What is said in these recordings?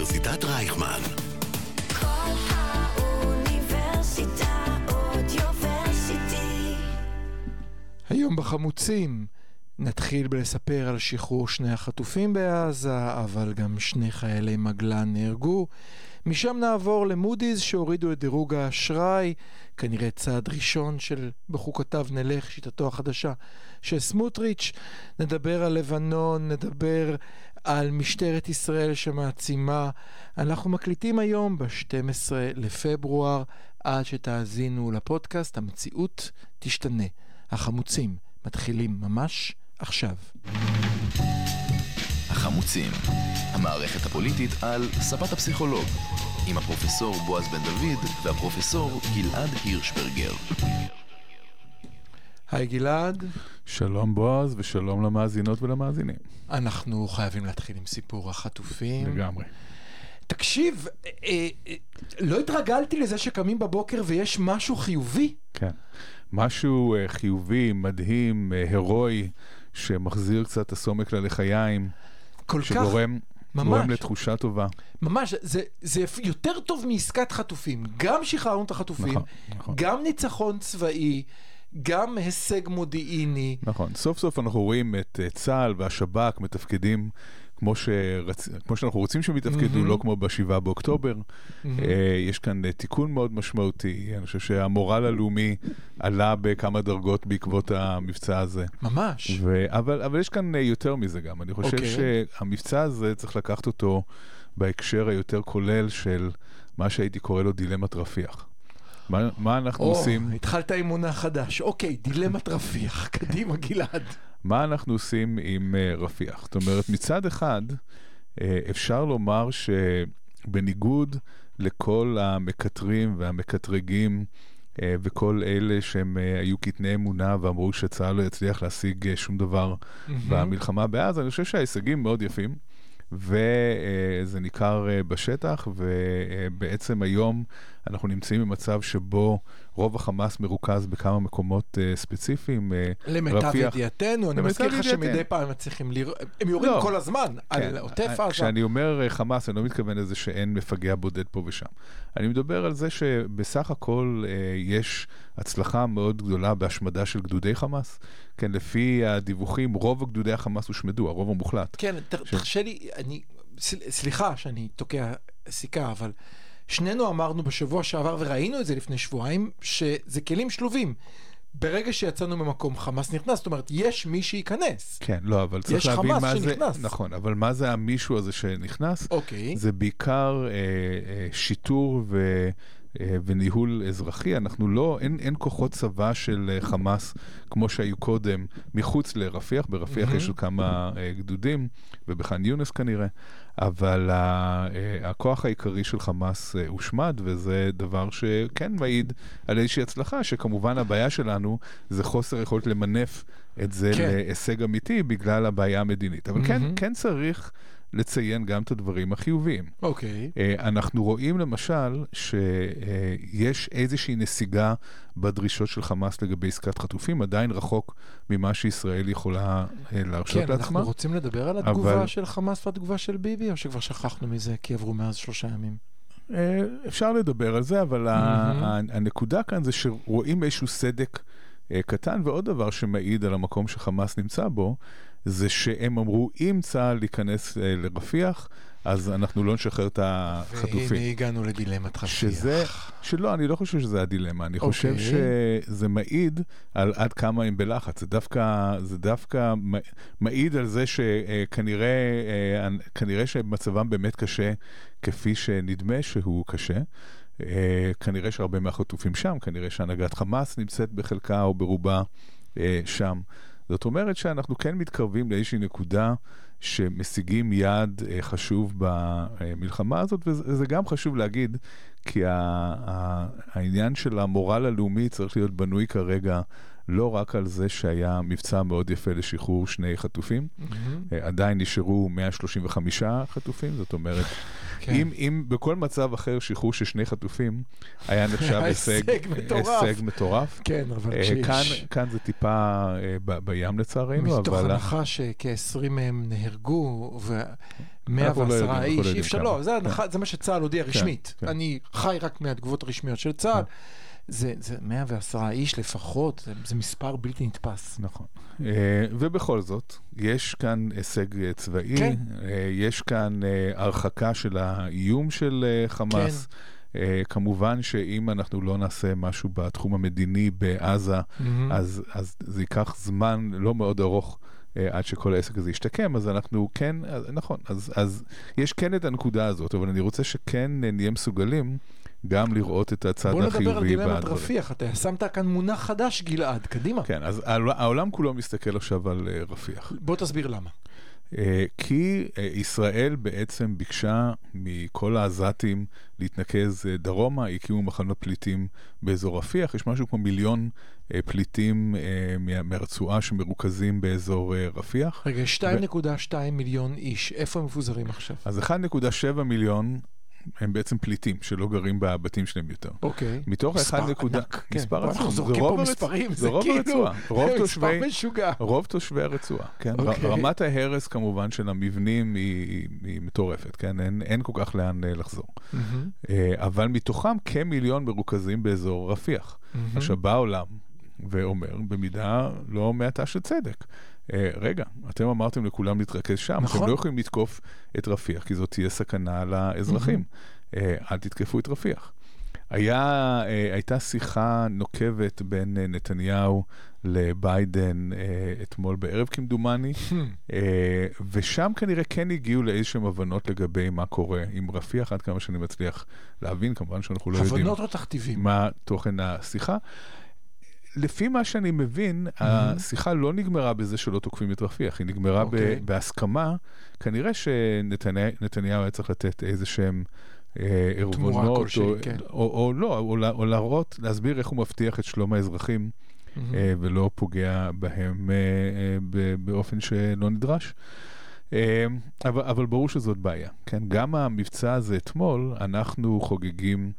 אוניברסיטת רייכמן. כל האוניברסיטה אודיוורסיטי. היום בחמוצים נתחיל בלספר על שחרור שני החטופים בעזה, אבל גם שני חיילי מגלן נהרגו. משם נעבור למודי'ס שהורידו את דירוג האשראי, כנראה צעד ראשון של בחוקותיו נלך, שיטתו החדשה של סמוטריץ'. נדבר על לבנון, נדבר על משטרת ישראל שמעצימה. אנחנו מקליטים היום ב-12 לפברואר, עד שתאזינו לפודקאסט, המציאות תשתנה. החמוצים מתחילים ממש עכשיו. החמוצים, המערכת הפוליטית על ספת הפסיכולוג, עם הפרופסור בועז בן דוד והפרופסור גלעד הירשברגר. היי גלעד, שלום בועז ושלום למאזינות ולמאזינים. אנחנו חייבים להתחיל עם סיפור החטופים. לגמרי. תקשיב, אה, אה, לא התרגלתי לזה שקמים בבוקר ויש משהו חיובי. כן. משהו אה, חיובי, מדהים, אה, הירואי, שמחזיר קצת את הסומק ללחיים, כל כך, שגורם ממש. גורם לתחושה טובה. ממש, זה, זה יותר טוב מעסקת חטופים. גם שחררנו את החטופים, נכון, נכון. גם ניצחון צבאי, גם הישג מודיעיני. נכון. סוף סוף אנחנו רואים את אה, צה"ל והשב"כ מתפקדים כמו, שרצ... כמו שאנחנו רוצים שהם יתפקדו, מהמם. לא כמו ב-7 באוקטובר. מהמם. אה, יש כאן אה, תיקון מאוד משמעותי. אני חושב שהמורל הלאומי עלה בכמה דרגות בעקבות המבצע הזה. ממש. ו... אבל, אבל יש כאן יותר מזה גם. אני חושב אוקיי. שהמבצע הזה, צריך לקחת אותו בהקשר היותר כולל של מה שהייתי קורא לו דילמת רפיח. מה, מה אנחנו או, עושים? התחלת עם מונח חדש. אוקיי, דילמת רפיח. קדימה, גלעד. מה אנחנו עושים עם uh, רפיח? זאת אומרת, מצד אחד, uh, אפשר לומר שבניגוד לכל המקטרים והמקטרגים uh, וכל אלה שהם uh, היו קטני אמונה ואמרו שצה"ל לא יצליח להשיג uh, שום דבר במלחמה בעזה, אני חושב שההישגים מאוד יפים. וזה ניכר בשטח, ובעצם היום אנחנו נמצאים במצב שבו רוב החמאס מרוכז בכמה מקומות אה, ספציפיים. אה, למיטב רפיח- ידיעתנו, אני מזכיר לך. שמדי פעם הם מצליחים לראות, הם יורים לא. כל הזמן על כן, עוטף אה, עזה. כשאני אומר חמאס, אני לא מתכוון לזה שאין מפגע בודד פה ושם. אני מדבר על זה שבסך הכל אה, יש הצלחה מאוד גדולה בהשמדה של גדודי חמאס. כן, לפי הדיווחים, רוב גדודי החמאס הושמדו, הרוב המוחלט. כן, ש- תרשה לי, אני, סל- סליחה שאני תוקע סיכה, אבל שנינו אמרנו בשבוע שעבר, וראינו את זה לפני שבועיים, שזה כלים שלובים. ברגע שיצאנו ממקום חמאס נכנס, זאת אומרת, יש מי שייכנס. כן, לא, אבל צריך יש להבין חמאס מה זה... שנכנס. נכון, אבל מה זה המישהו הזה שנכנס? אוקיי. זה בעיקר אה, אה, שיטור ו, אה, וניהול אזרחי. אנחנו לא, אין, אין כוחות צבא של אה, חמאס כמו שהיו קודם מחוץ לרפיח. ברפיח מהמם. יש עוד כמה אה, גדודים, ובח'אן יונס כנראה, אבל ה, אה, הכוח העיקרי של חמאס אה, הושמד, וזה דבר שכן מעיד על איזושהי הצלחה, שכמובן הבעיה שלנו זה חוסר יכולת למנף את זה כן. להישג אמיתי בגלל הבעיה המדינית. אבל כן, מהמם. כן צריך לציין גם את הדברים החיוביים. אוקיי. אה, אנחנו רואים למשל שיש איזושהי נסיגה בדרישות של חמאס לגבי עסקת חטופים, עדיין רחוק ממה שישראל יכולה אה, להרשות כן, לעצמה. אנחנו רוצים לדבר על התגובה אבל- של חמאס והתגובה של ביבי, או שכבר שכחנו מזה כי עברו מאז שלושה ימים? אה, אפשר לדבר על זה, אבל. ה- הנקודה כאן זה שרואים איזשהו סדק קטן, ועוד דבר שמעיד על המקום שחמאס נמצא בו, זה שהם אמרו, אם צה"ל ייכנס אה, לרפיח, אז אנחנו לא נשחרר את החטופים. והנה הגענו לדילמת רפיח. שזה, שלא, אני לא חושב שזה הדילמה, אני חושב אוקיי. שזה מעיד על עד כמה הם בלחץ, זה דווקא, זה דווקא מעיד על זה שכנראה אה, שמצבם באמת קשה, כפי שנדמה שהוא קשה. אה, כנראה שהרבה מהחטופים שם, כנראה שהנהגת חמאס נמצאת בחלקה או ברובה שם. זאת אומרת שאנחנו כן מתקרבים לאיזושהי נקודה שמשיגים יעד אה, חשוב במלחמה הזאת, וזה גם חשוב להגיד, כי העניין של המורל הלאומי צריך להיות בנוי כרגע לא רק על זה שהיה מבצע מאוד יפה לשחרור שני חטופים. אה, עדיין נשארו 135 חטופים, זאת אומרת, כן. אם, אם בכל מצב אחר שחרור של שני חטופים היה נחשב הישג, הישג מטורף. הישג מטורף. כן, אבל אה, כשיש... כאן, כאן זה טיפה אה, ב- בים לצערנו, מתוך אבל... הנחה שכ-20 מהם נהרגו, אנחנו לא ו-110 יודעים, אנחנו לא איש, יודעים אי אפשר. לא, זה הנחה- זה מה שצה"ל הודיע רשמית. כן. אני חי רק מהתגובות הרשמיות של צה"ל. זה זה 110 איש לפחות, זה- זה מספר בלתי נתפס. נכון. אה, ובכל זאת, יש כאן הישג אה, צבאי, כן. אה, יש כאן הרחקה של האיום של חמאס. אה, כמובן שאם אנחנו לא נעשה משהו בתחום המדיני בעזה, מהמם. אז, אז זה ייקח זמן לא מאוד ארוך אה, עד שכל העסק הזה ישתקם, אז אנחנו כן, אז, נכון, אז, אז יש כן את הנקודה הזאת, אבל אני רוצה שכן נהיה מסוגלים גם לראות את הצד בוא נדבר על החיובי דילמת. רפיח, אתה שמת כאן מונח חדש, גלעד, קדימה. כן, אז העול- העולם כולו מסתכל עכשיו על אה, רפיח. בוא תסביר למה. אה, כי אה, ישראל בעצם ביקשה מכל העזתים להתנקז דרומה, הקימו מחנות פליטים באזור רפיח, יש משהו כמו מיליון פליטים מה- מהרצועה שמרוכזים באזור רפיח. רגע, 2.2 מיליון איש, איפה הם מפוזרים עכשיו? אז 1.7 מיליון הם בעצם פליטים שלא גרים בבתים שלהם יותר. אוקיי. מתוך מספר ה-1 נקודה, ענק, כן. מספר אנחנו עצום, זה זורקים רוב פה מספרים, זה זה רוב כאילו הרצועה, רוב מספר משוגע. רוב תושבי הרצועה, כן? ר- אוקיי. רמת ההרס כמובן של המבנים היא, היא, היא מטורפת, כן? אין, אין כל כך לאן אה, לחזור. אה, אבל מתוכם כמיליון מרוכזים באזור רפיח. מהמם. עכשיו בא העולם ואומר, במידה לא מעטה של צדק, רגע, אתם אמרתם לכולם להתרכז שם, נכון. אתם לא יכולים לתקוף את רפיח, כי זאת תהיה סכנה לאזרחים. אה, אל תתקפו את רפיח. היה, אה, הייתה שיחה נוקבת בין אה, נתניהו לביידן אה, אתמול בערב כמדומני, אה, ושם כנראה כן הגיעו לאיזשהם הבנות לגבי מה קורה עם רפיח, עד כמה שאני מצליח להבין, כמובן שאנחנו לא יודעים הבנות או תכתיבים? מה תוכן השיחה. לפי מה שאני מבין, השיחה לא נגמרה בזה שלא תוקפים את רפיח, היא נגמרה ב- אוקיי. בהסכמה. כנראה שנתניהו היה צריך לתת איזה שהם אה, ערבונות, כלשהי, או, כן. או, או לא, או, או להראות, להסביר איך הוא מבטיח את שלום האזרחים. אה, ולא פוגע בהם אה, אה, ב- באופן שלא נדרש. אה, אבל, אבל ברור שזאת בעיה, כן? גם המבצע הזה אתמול, אנחנו חוגגים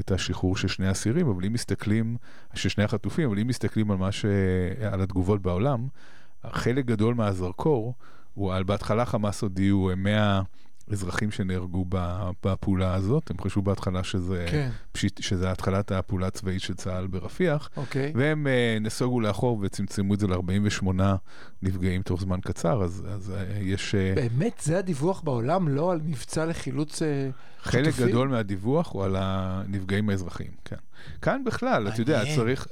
את השחרור של שני אסירים, אבל אם מסתכלים, של שני החטופים, אבל אם מסתכלים על ש... על התגובות בעולם, חלק גדול מהזרקור הוא על, בהתחלה חמאס הודיעו אה, 100 אזרחים שנהרגו בפעולה הזאת, הם חשבו בהתחלה שזה, כן, פשיט, שזה התחלת הפעולה הצבאית של צה"ל ברפיח, אוקיי. והם אה, נסוגו לאחור וצמצמו את זה ל-48 נפגעים תוך זמן קצר, אז, אז אה, יש... אה, באמת, זה הדיווח בעולם, לא על מבצע לחילוץ אה, חלק חטופים? גדול מהדיווח הוא על הנפגעים האזרחיים, כן. כאן בכלל, אתה יודע. צריך...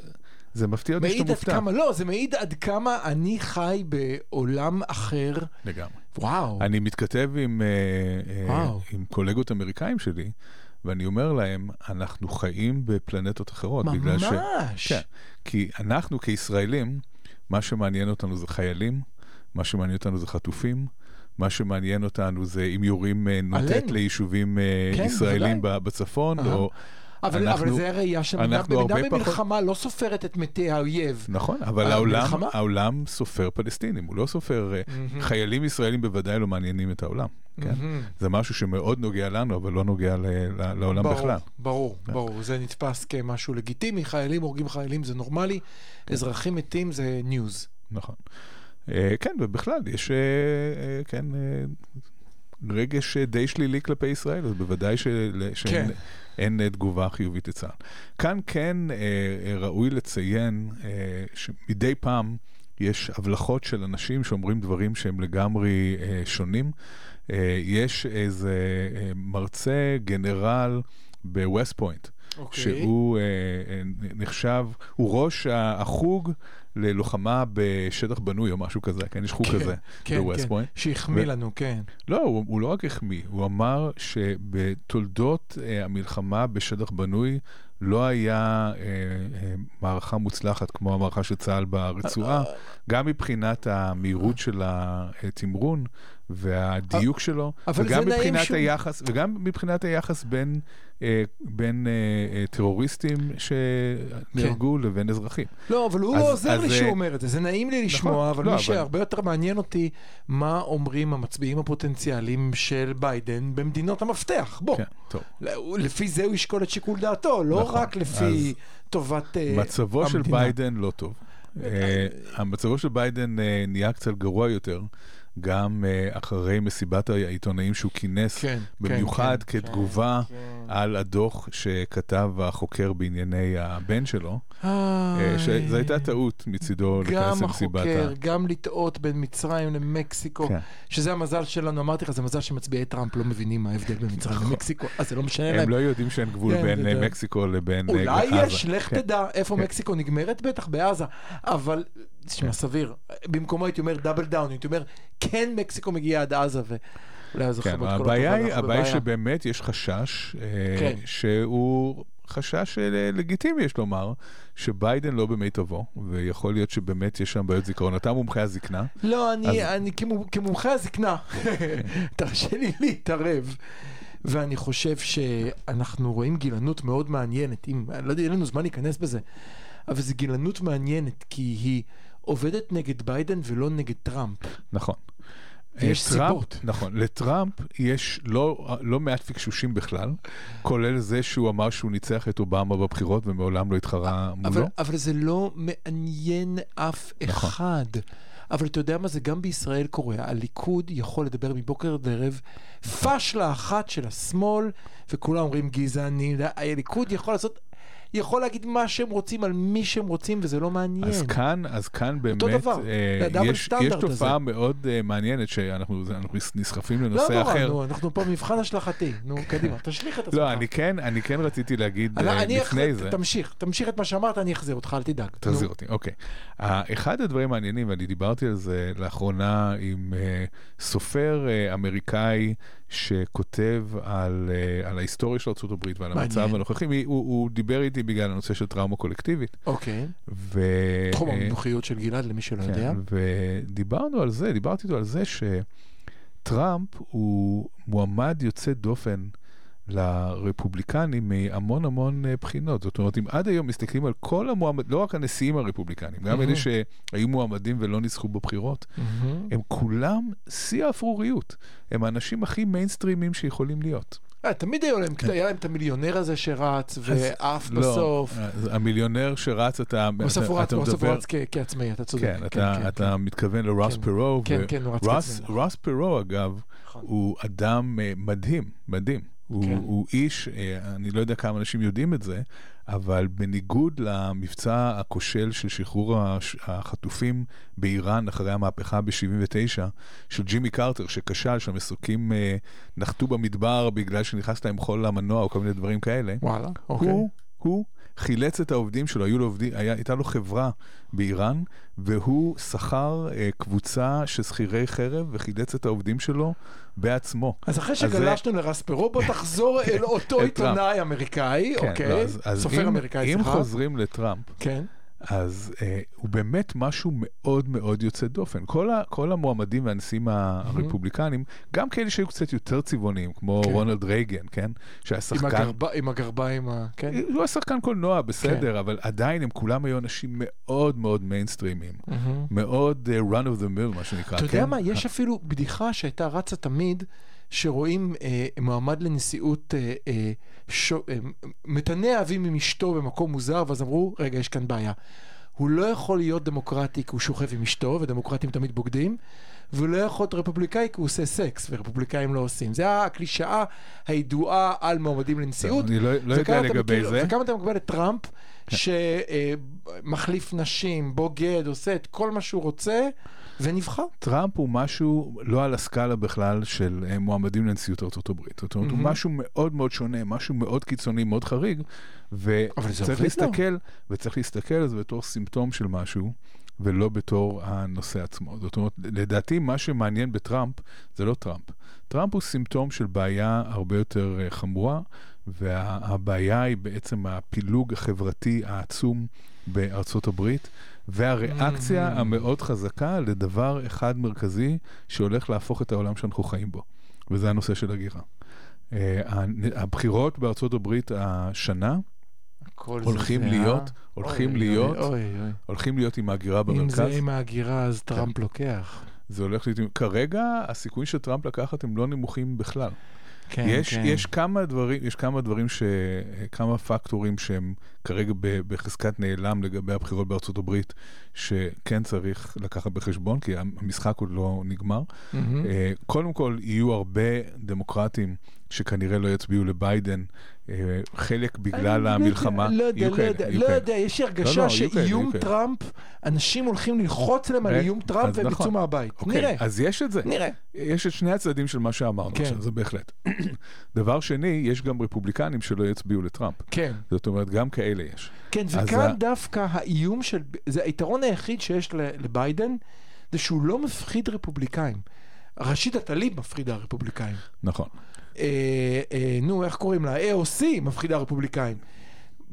זה מפתיע אותי שאתה מעיד עד מופתע. כמה, לא, זה מעיד עד כמה אני חי בעולם אחר. לגמרי. וואו. אני מתכתב עם, וואו. עם קולגות אמריקאים שלי, ואני אומר להם, אנחנו חיים בפלנטות אחרות. בגלל ש... ממש. כן, כי אנחנו כישראלים, מה שמעניין אותנו זה חיילים, מה שמעניין אותנו זה חטופים, מה שמעניין אותנו זה אם יורים אה, נוטט. ליישובים כן, ישראלים בצפון, אהה. או... אבל, אנחנו- אבל זה ראייה שמדינה במדינה פחות- במלחמה לא סופרת את מתי האויב. נכון, אבל אה, העולם, מלחמה? העולם סופר פלסטינים, הוא לא סופר... מהמם. חיילים ישראלים בוודאי לא מעניינים את העולם, כן? מהמם. זה משהו שמאוד נוגע לנו, אבל לא נוגע ל- ל- לעולם ברור, בכלל. ברור, כן. ברור. זה נתפס כמשהו לגיטימי, חיילים הורגים חיילים זה נורמלי, כן. אזרחים מתים זה ניוז. נכון. אה, כן, ובכלל, יש, אה, אה, כן, אה, רגש די שלילי כלפי ישראל, אז בוודאי שאין כן. אין, אה, תגובה חיובית לצה"ל. כאן כן אה, אה, ראוי לציין שמדי פעם יש הבלחות של אנשים שאומרים דברים שהם לגמרי שונים. יש איזה מרצה גנרל בווסט פוינט. אוקיי. שהוא אה, נחשב, הוא ראש החוג ללוחמה בשטח בנוי או משהו כזה, כן, יש חוג כן, כזה כן, בווסט כן, פוינט. שהחמיא ו- לנו, כן. לא, הוא, הוא לא רק החמיא, הוא אמר שבתולדות אה, המלחמה בשטח בנוי לא היה אה, אה, מערכה מוצלחת כמו המערכה של צה"ל ברצועה, גם מבחינת המהירות של התמרון והדיוק שלו, וגם מבחינת שהוא- היחס, וגם מבחינת היחס בין, אה, בין אה, אה, טרוריסטים שנהרגו לבין אזרחים. לא, אבל הוא אז- לא עוזר לי אז, שהוא אה, אומר את זה, זה נעים לי לשמוע, נכון, אבל לא, מי אבל- שהרבה יותר מעניין אותי, מה אומרים המצביעים הפוטנציאליים של ביידן במדינות המפתח. בוא, כן, טוב. לפי זה הוא ישקול את שיקול דעתו, לא נכון, רק לפי טובת אה, מצבו של המדינה. ביידן לא טוב. אה, המצבו של ביידן נהיה קצת גרוע יותר, גם אה, אחרי מסיבת העיתונאים שהוא כינס, כן, במיוחד כן, כתגובה כן. על הדוח שכתב החוקר בענייני הבן שלו. אה, שזו הייתה טעות מצידו גם להיכנס למסיבת ה... החוקר, גם לטעות בין מצרים למקסיקו, כן. שזה המזל שלנו, אמרתי לך, זה מזל שמצביעי טראמפ לא מבינים מה ההבדל בין מצרים למקסיקו, אז זה לא משנה. הם להם. לא יודעים שאין גבול כן, בין אה, מקסיקו לבין אה, אולי עזה. יש, לך כן. תדע איפה כן. מקסיקו נגמרת, בטח בעזה, אבל, תשמע, סביר, במקומו הייתי אומר double down, הייתי אומר, כן מקסיקו מגיעה עד עזה, ואולי אז כן, הבעיה היא, הבעיה. שבאמת יש חשש, אה, כן. שהוא חשש אה, לגיטימי, יש לומר, שביידן לא במיטבו, ויכול להיות שבאמת יש שם בעיות זיכרון. אתה מומחה הזקנה. לא, אני, אז- אני כמו- כמומחה הזקנה, תרשה לי להתערב. ואני חושב שאנחנו רואים גילנות מאוד מעניינת, אם, לא יודע, אין לנו זמן להיכנס בזה, אבל זו גילנות מעניינת, כי היא עובדת נגד ביידן ולא נגד טראמפ. נכון. ויש אה, טראמפ- סיבות. נכון, לטראמפ יש לא, לא מעט פקשושים בכלל, כולל זה שהוא אמר שהוא ניצח את אובמה בבחירות ומעולם לא התחרה אבל, מולו. אבל זה לא מעניין אף נכון. אחד. אבל אתה יודע מה זה גם בישראל קורה, הליכוד יכול לדבר מבוקר עד ערב, פשלה אחת של השמאל, וכולם אומרים גזעני, הליכוד יכול לעשות, יכול להגיד מה שהם רוצים על מי שהם רוצים, וזה לא מעניין. אז כאן, אז כאן באמת, דבר, אה, יש, יש תופעה הזה. מאוד אה, מעניינת שאנחנו אנחנו נסחפים לא לנושא נורא, אחר. נו, אנחנו פה מבחן השלכתי. נו, קדימה, תשליך את עצמך. לא, אני כן, אני כן רציתי להגיד אני- אה, אני לפני אחזיר- זה. תמשיך, תמשיך את מה שאמרת, אני אחזיר אותך, אל תדאג. תחזיר נו. אותי, אוקיי. אה, אחד הדברים המעניינים, ואני דיברתי על זה לאחרונה עם אה, סופר אה, אמריקאי שכותב על, אה, על ההיסטוריה של ארה"ב ועל מעניין. המצב הנוכחי, הוא, הוא דיבר איתי בגלל הנושא של טראומה קולקטיבית. אוקיי, ו... תחום אה, המומחיות של גלעד, למי שלא יודע. כן, ודיברנו על זה, דיברתי איתו על זה שטראמפ הוא מועמד יוצא דופן לרפובליקנים מהמון המון אה, בחינות. זאת אומרת, אם עד היום מסתכלים על כל המועמד, לא רק הנשיאים הרפובליקנים, גם אלה מהמם. שהיו מועמדים ולא ניצחו בבחירות, מהמם. הם כולם שיא האפרוריות. הם האנשים הכי מיינסטרימים שיכולים להיות. אה, תמיד היו להם, היה להם את המיליונר הזה שרץ ועף לא, בסוף. אז המיליונר שרץ, אתה, אתה בסוף הוא מדבר, רץ כעצמאי, אתה צודק. כן, אתה, אתה מתכוון לרוס כן. פרו, כן, כן, הוא רץ כעצמאי. רוס פרו אגב, נכון. הוא אדם אה, מדהים, מדהים. הוא, כן. הוא איש, אה, אני לא יודע כמה אנשים יודעים את זה, אבל בניגוד למבצע הכושל של שחרור החטופים באיראן אחרי המהפכה ב-79, של ג'ימי קרטר, שכשל, שהמסוקים אה, נחתו במדבר בגלל שנכנס להם חול למנוע או כל מיני דברים כאלה, וואלה, אוקיי. הוא, הוא חילץ את העובדים שלו, היו לו עובדים, היה, הייתה לו חברה באיראן, והוא שכר אה, קבוצה של שכירי חרב וחילץ את העובדים שלו בעצמו. אז אחרי אז זה- שגלשנו לרספרו, בוא תחזור אל אותו עיתונאי אמריקאי, כן, אוקיי? לא, אז, אז סופר אם, אמריקאי, אם סליחה. חוזרים לטראמפ, כן. אז אה, הוא באמת משהו מאוד מאוד יוצא דופן. כל, ה, כל המועמדים והנשיאים הרפובליקנים, גם כאלה שהיו קצת יותר צבעוניים, כמו כן. רונלד רייגן, כן? שהיה עם שחקן... הגרב- עם הגרביים, ה- כן. הוא היה שחקן קולנוע, בסדר, אבל עדיין הם כולם היו אנשים מאוד מאוד מיינסטרימיים. מהמם. מאוד uh, run of the mill, מה שנקרא, אתה כן? יודע מה, יש אפילו בדיחה שהייתה רצה תמיד, שרואים אה, מועמד לנשיאות אה, אה, אה, מתנה אהבים עם אשתו במקום מוזר, ואז אמרו, רגע, יש כאן בעיה. הוא לא יכול להיות דמוקרטי כי הוא שוכב עם אשתו, ודמוקרטים תמיד בוגדים, והוא לא יכול להיות רפובליקאי כי הוא עושה סקס, ורפובליקאים לא עושים. זה הקלישאה הידועה על מועמדים לנשיאות. אני לא, לא יודע לגבי מכיר- זה. כן. וכמה אתה מקבל את טראמפ, שמחליף נשים, בוגד, עושה את כל מה שהוא רוצה, ונבחר. טראמפ הוא משהו לא על הסקאלה בכלל של אה, מועמדים לנשיאות ארצות הברית. זאת אומרת, הוא מהמם. משהו מאוד מאוד שונה, משהו מאוד קיצוני, מאוד חריג, וצריך. להסתכל, וצריך להסתכל על זה בתור סימפטום של משהו, ולא בתור הנושא עצמו. זאת אומרת, לדעתי מה שמעניין בטראמפ זה לא טראמפ. טראמפ הוא סימפטום של בעיה הרבה יותר אה, חמורה, והבעיה היא בעצם הפילוג החברתי העצום בארצות הברית, והריאקציה Mm. המאוד חזקה לדבר אחד מרכזי שהולך להפוך את העולם שאנחנו חיים בו, וזה הנושא של הגירה. אה, הבחירות בארצות הברית השנה, הולכים זה. להיות- הולכים אוי, להיות אוי, אוי, אוי. הולכים להיות עם ההגירה אם במרכז. זה עם ההגירה, אז טראמפ לוקח. זה הולך להיות... כרגע הסיכויים של טראמפ לקחת הם לא נמוכים בכלל. כן, יש, כן. יש כמה דברים, יש כמה דברים ש... כמה פקטורים שהם כרגע ב- בחזקת נעלם לגבי הבחירות בארצות הברית, שכן צריך לקחת בחשבון, כי המשחק עוד לא נגמר. אה, קודם כל, יהיו הרבה דמוקרטים שכנראה לא יצביעו לביידן, אה, חלק בגלל אני המלחמה. לא יודע, לא יודע, לא. יודע, יש לי לא, הרגשה לא, כאלה, שאיום. טראמפ, אנשים הולכים ללחוץ להם על איום טראמפ והם נכון. יצאו מהבית. אוקיי, נראה, אז יש את זה. נראה. יש את שני הצדדים של מה שאמרנו כן. עכשיו, זה בהחלט. דבר שני, יש גם רפובליקנים שלא יצביעו לטראמפ. כן, זאת אומרת, גם כאלה יש. כן, וכאן דווקא האיום של, זה היתרון היחיד שיש לביידן, זה שהוא לא מפחיד רפובליקאים. ראשידה טליב מפחידה רפובליקאים. נכון. אה, אה, נו, איך קוראים לה? AOC מפחידה רפובליקאים.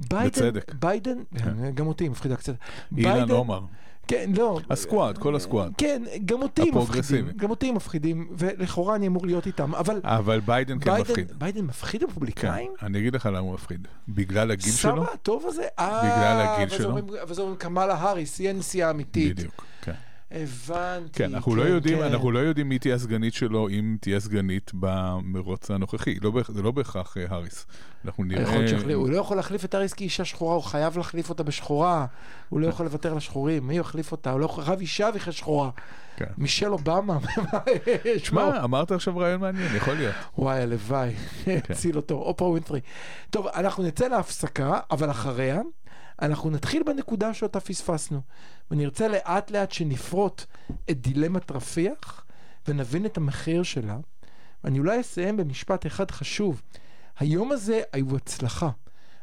בצדק. ביידן, כן. גם אותי מפחידה קצת. אילהן עומר. כן, לא. ה Squad, כל ה Squad. כן, גם אותי מפחידים. גם אותי מפחידים, ולכאורה אני אמור להיות איתם, אבל אבל ביידן כן ביידן, מפחיד. ביידן מפחיד כן, רפובליקאים? אני אגיד לך למה הוא מפחיד. בגלל הגיל שלו? סבא הטוב הזה? בגלל הגיל ואז שלו. ואז אומרים קמאלה האריס, היא הנשיאה האמיתית. בדיוק, כן. הבנתי. כן, אנחנו לא יודעים, כן. אנחנו לא יודעים מי תהיה הסגנית שלו, אם תהיה סגנית במרוץ הנוכחי. לא זה לא בהכרח אה, האריס. אנחנו נראה... שיחליף- הוא לא יכול להחליף את האריס כאישה שחורה, הוא חייב להחליף אותה בשחורה. הוא לא יכול לוותר לשחורים, מי יחליף אותה? הוא לא יכול, רב אישה ויחד שחורה. כן. מישל אובמה, מה? שמע, אמרת עכשיו רעיון מעניין, יכול להיות. וואי, הלוואי, כן. הציל אותו, אופרה ווינפרי. טוב, אנחנו נצא להפסקה, אבל אחריה, אנחנו נתחיל בנקודה שאותה פספסנו. ונרצה לאט לאט שנפרוט את דילמת רפיח, ונבין את המחיר שלה. ואני אולי אסיים במשפט אחד חשוב. היום הזה היו הצלחה,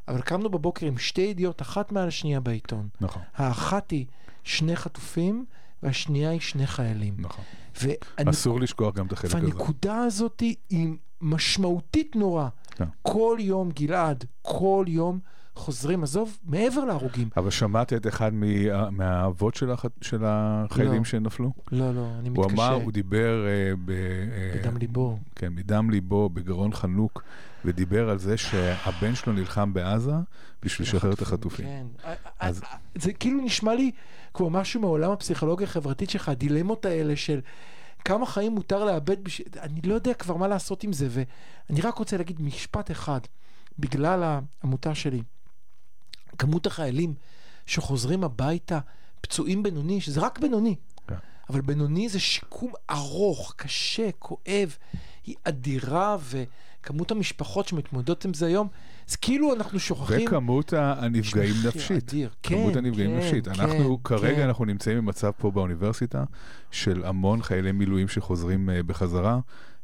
אבל קמנו בבוקר עם שתי ידיעות, אחת מעל השנייה בעיתון. נכון, האחת היא שני חטופים, והשנייה היא שני חיילים. נכון. והנק- אסור לשכוח גם את החלק הזה. והנקודה הזאת היא משמעותית נורא. כן. כל יום, גלעד, כל יום חוזרים, עזוב, מעבר להרוגים. אבל שמעת את אחד מה- מהאבות של הח- של החיילים לא. שנפלו? לא, לא, אני הוא מתקשה. אמר, הוא דיבר אה, ב... אה, בדם ליבו. כן, מדם ליבו, בגרון חנוק, ודיבר על זה שהבן שלו נלחם בעזה בשביל לשחרר את החטופים. כן. אז-. זה כאילו נשמע לי כמו משהו מעולם הפסיכולוגיה החברתית שלך, הדילמות האלה של כמה חיים מותר לאבד, בש... אני לא יודע כבר מה לעשות עם זה, ואני רק רוצה להגיד משפט אחד, בגלל העמותה שלי, כמות החיילים שחוזרים הביתה פצועים בינוני, שזה רק בינוני, כן. אבל בינוני זה שיקום ארוך, קשה, כואב, היא אדירה, וכמות המשפחות שמתמודדות עם זה היום, זה כאילו אנחנו שוכחים... וכמות הנפגעים נפשית. אדיר. כמות כן, הנפגעים כן, נפשית. כן, אנחנו, כרגע כן. אנחנו נמצאים במצב פה באוניברסיטה של המון חיילי מילואים שחוזרים אה, בחזרה.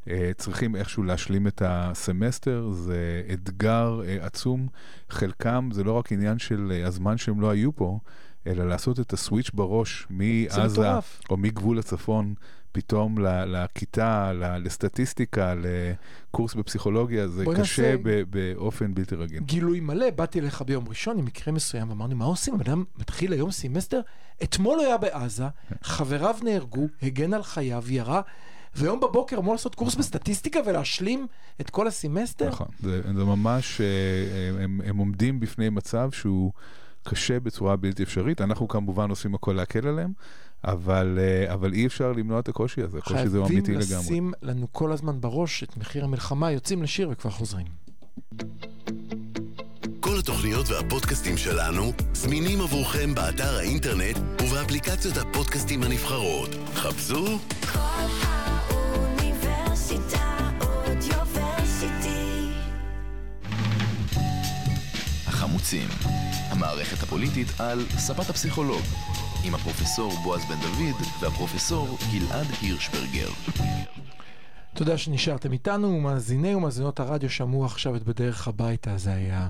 אה, צריכים איכשהו להשלים את הסמסטר, זה אתגר אה, עצום. חלקם זה לא רק עניין של אה, הזמן שהם לא היו פה, אלא לעשות את הסוויץ' בראש מעזה. או מגבול הצפון. פתאום לכיתה, לסטטיסטיקה, לקורס בפסיכולוגיה, זה קשה ב- באופן בלתי רגיל. גילוי מלא, באתי אליך ביום ראשון עם מקרה מסוים, ואמרנו, מה עושים? הבן אדם מתחיל היום סמסטר, אתמול הוא היה בעזה, חבריו נהרגו, הגן על חייו, ירה, והיום בבוקר אמור לעשות קורס בסטטיסטיקה ולהשלים את כל הסמסטר? נכון, זה, זה ממש, אה, הם, הם עומדים בפני מצב שהוא קשה בצורה בלתי אפשרית. אנחנו כמובן עושים הכל להקל עליהם, אבל, אה, אבל אי אפשר למנוע את הקושי הזה, הקושי הזה הוא חייבים אמיתי לגמרי. לשים לנו כל הזמן בראש את מחיר המלחמה, יוצאים לשיר וכבר חוזרים. כל התוכניות והפודקאסטים שלנו זמינים עבורכם באתר האינטרנט ובאפליקציות הפודקאסטים הנבחרות. חפשו כל החמוצים, המערכת הפוליטית על ספת הפסיכולוג, עם הפרופסור בועז בן דוד והפרופסור גלעד הירשברגר. תודה שנשארתם איתנו, מאזיני ומאזינות הרדיו שמעו עכשיו את בדרך הביתה, זה היה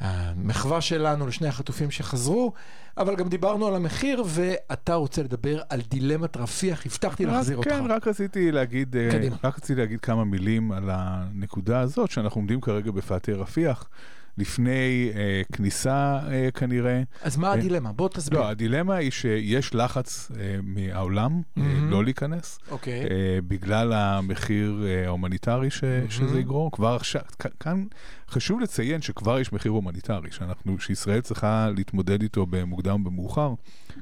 המחווה שלנו לשני החטופים שחזרו, אבל גם דיברנו על המחיר, ואתה רוצה לדבר על דילמת רפיח, הבטחתי להחזיר רק, אותך. כן, רק רציתי להגיד, אה, קדימה. רק רציתי להגיד כמה מילים על הנקודה הזאת, שאנחנו עומדים כרגע בפאתי רפיח, לפני אה, כניסה אה, כנראה. אז מה הדילמה? בוא תסביר. לא, הדילמה היא שיש לחץ אה, מהעולם אה, מהמם. לא להיכנס. אוקיי. אה, בגלל המחיר אה, ההומניטרי ש, שזה יגרום. כבר עכשיו, כאן חשוב לציין שכבר יש מחיר הומניטרי, שאנחנו, שישראל צריכה להתמודד איתו במוקדם או במאוחר.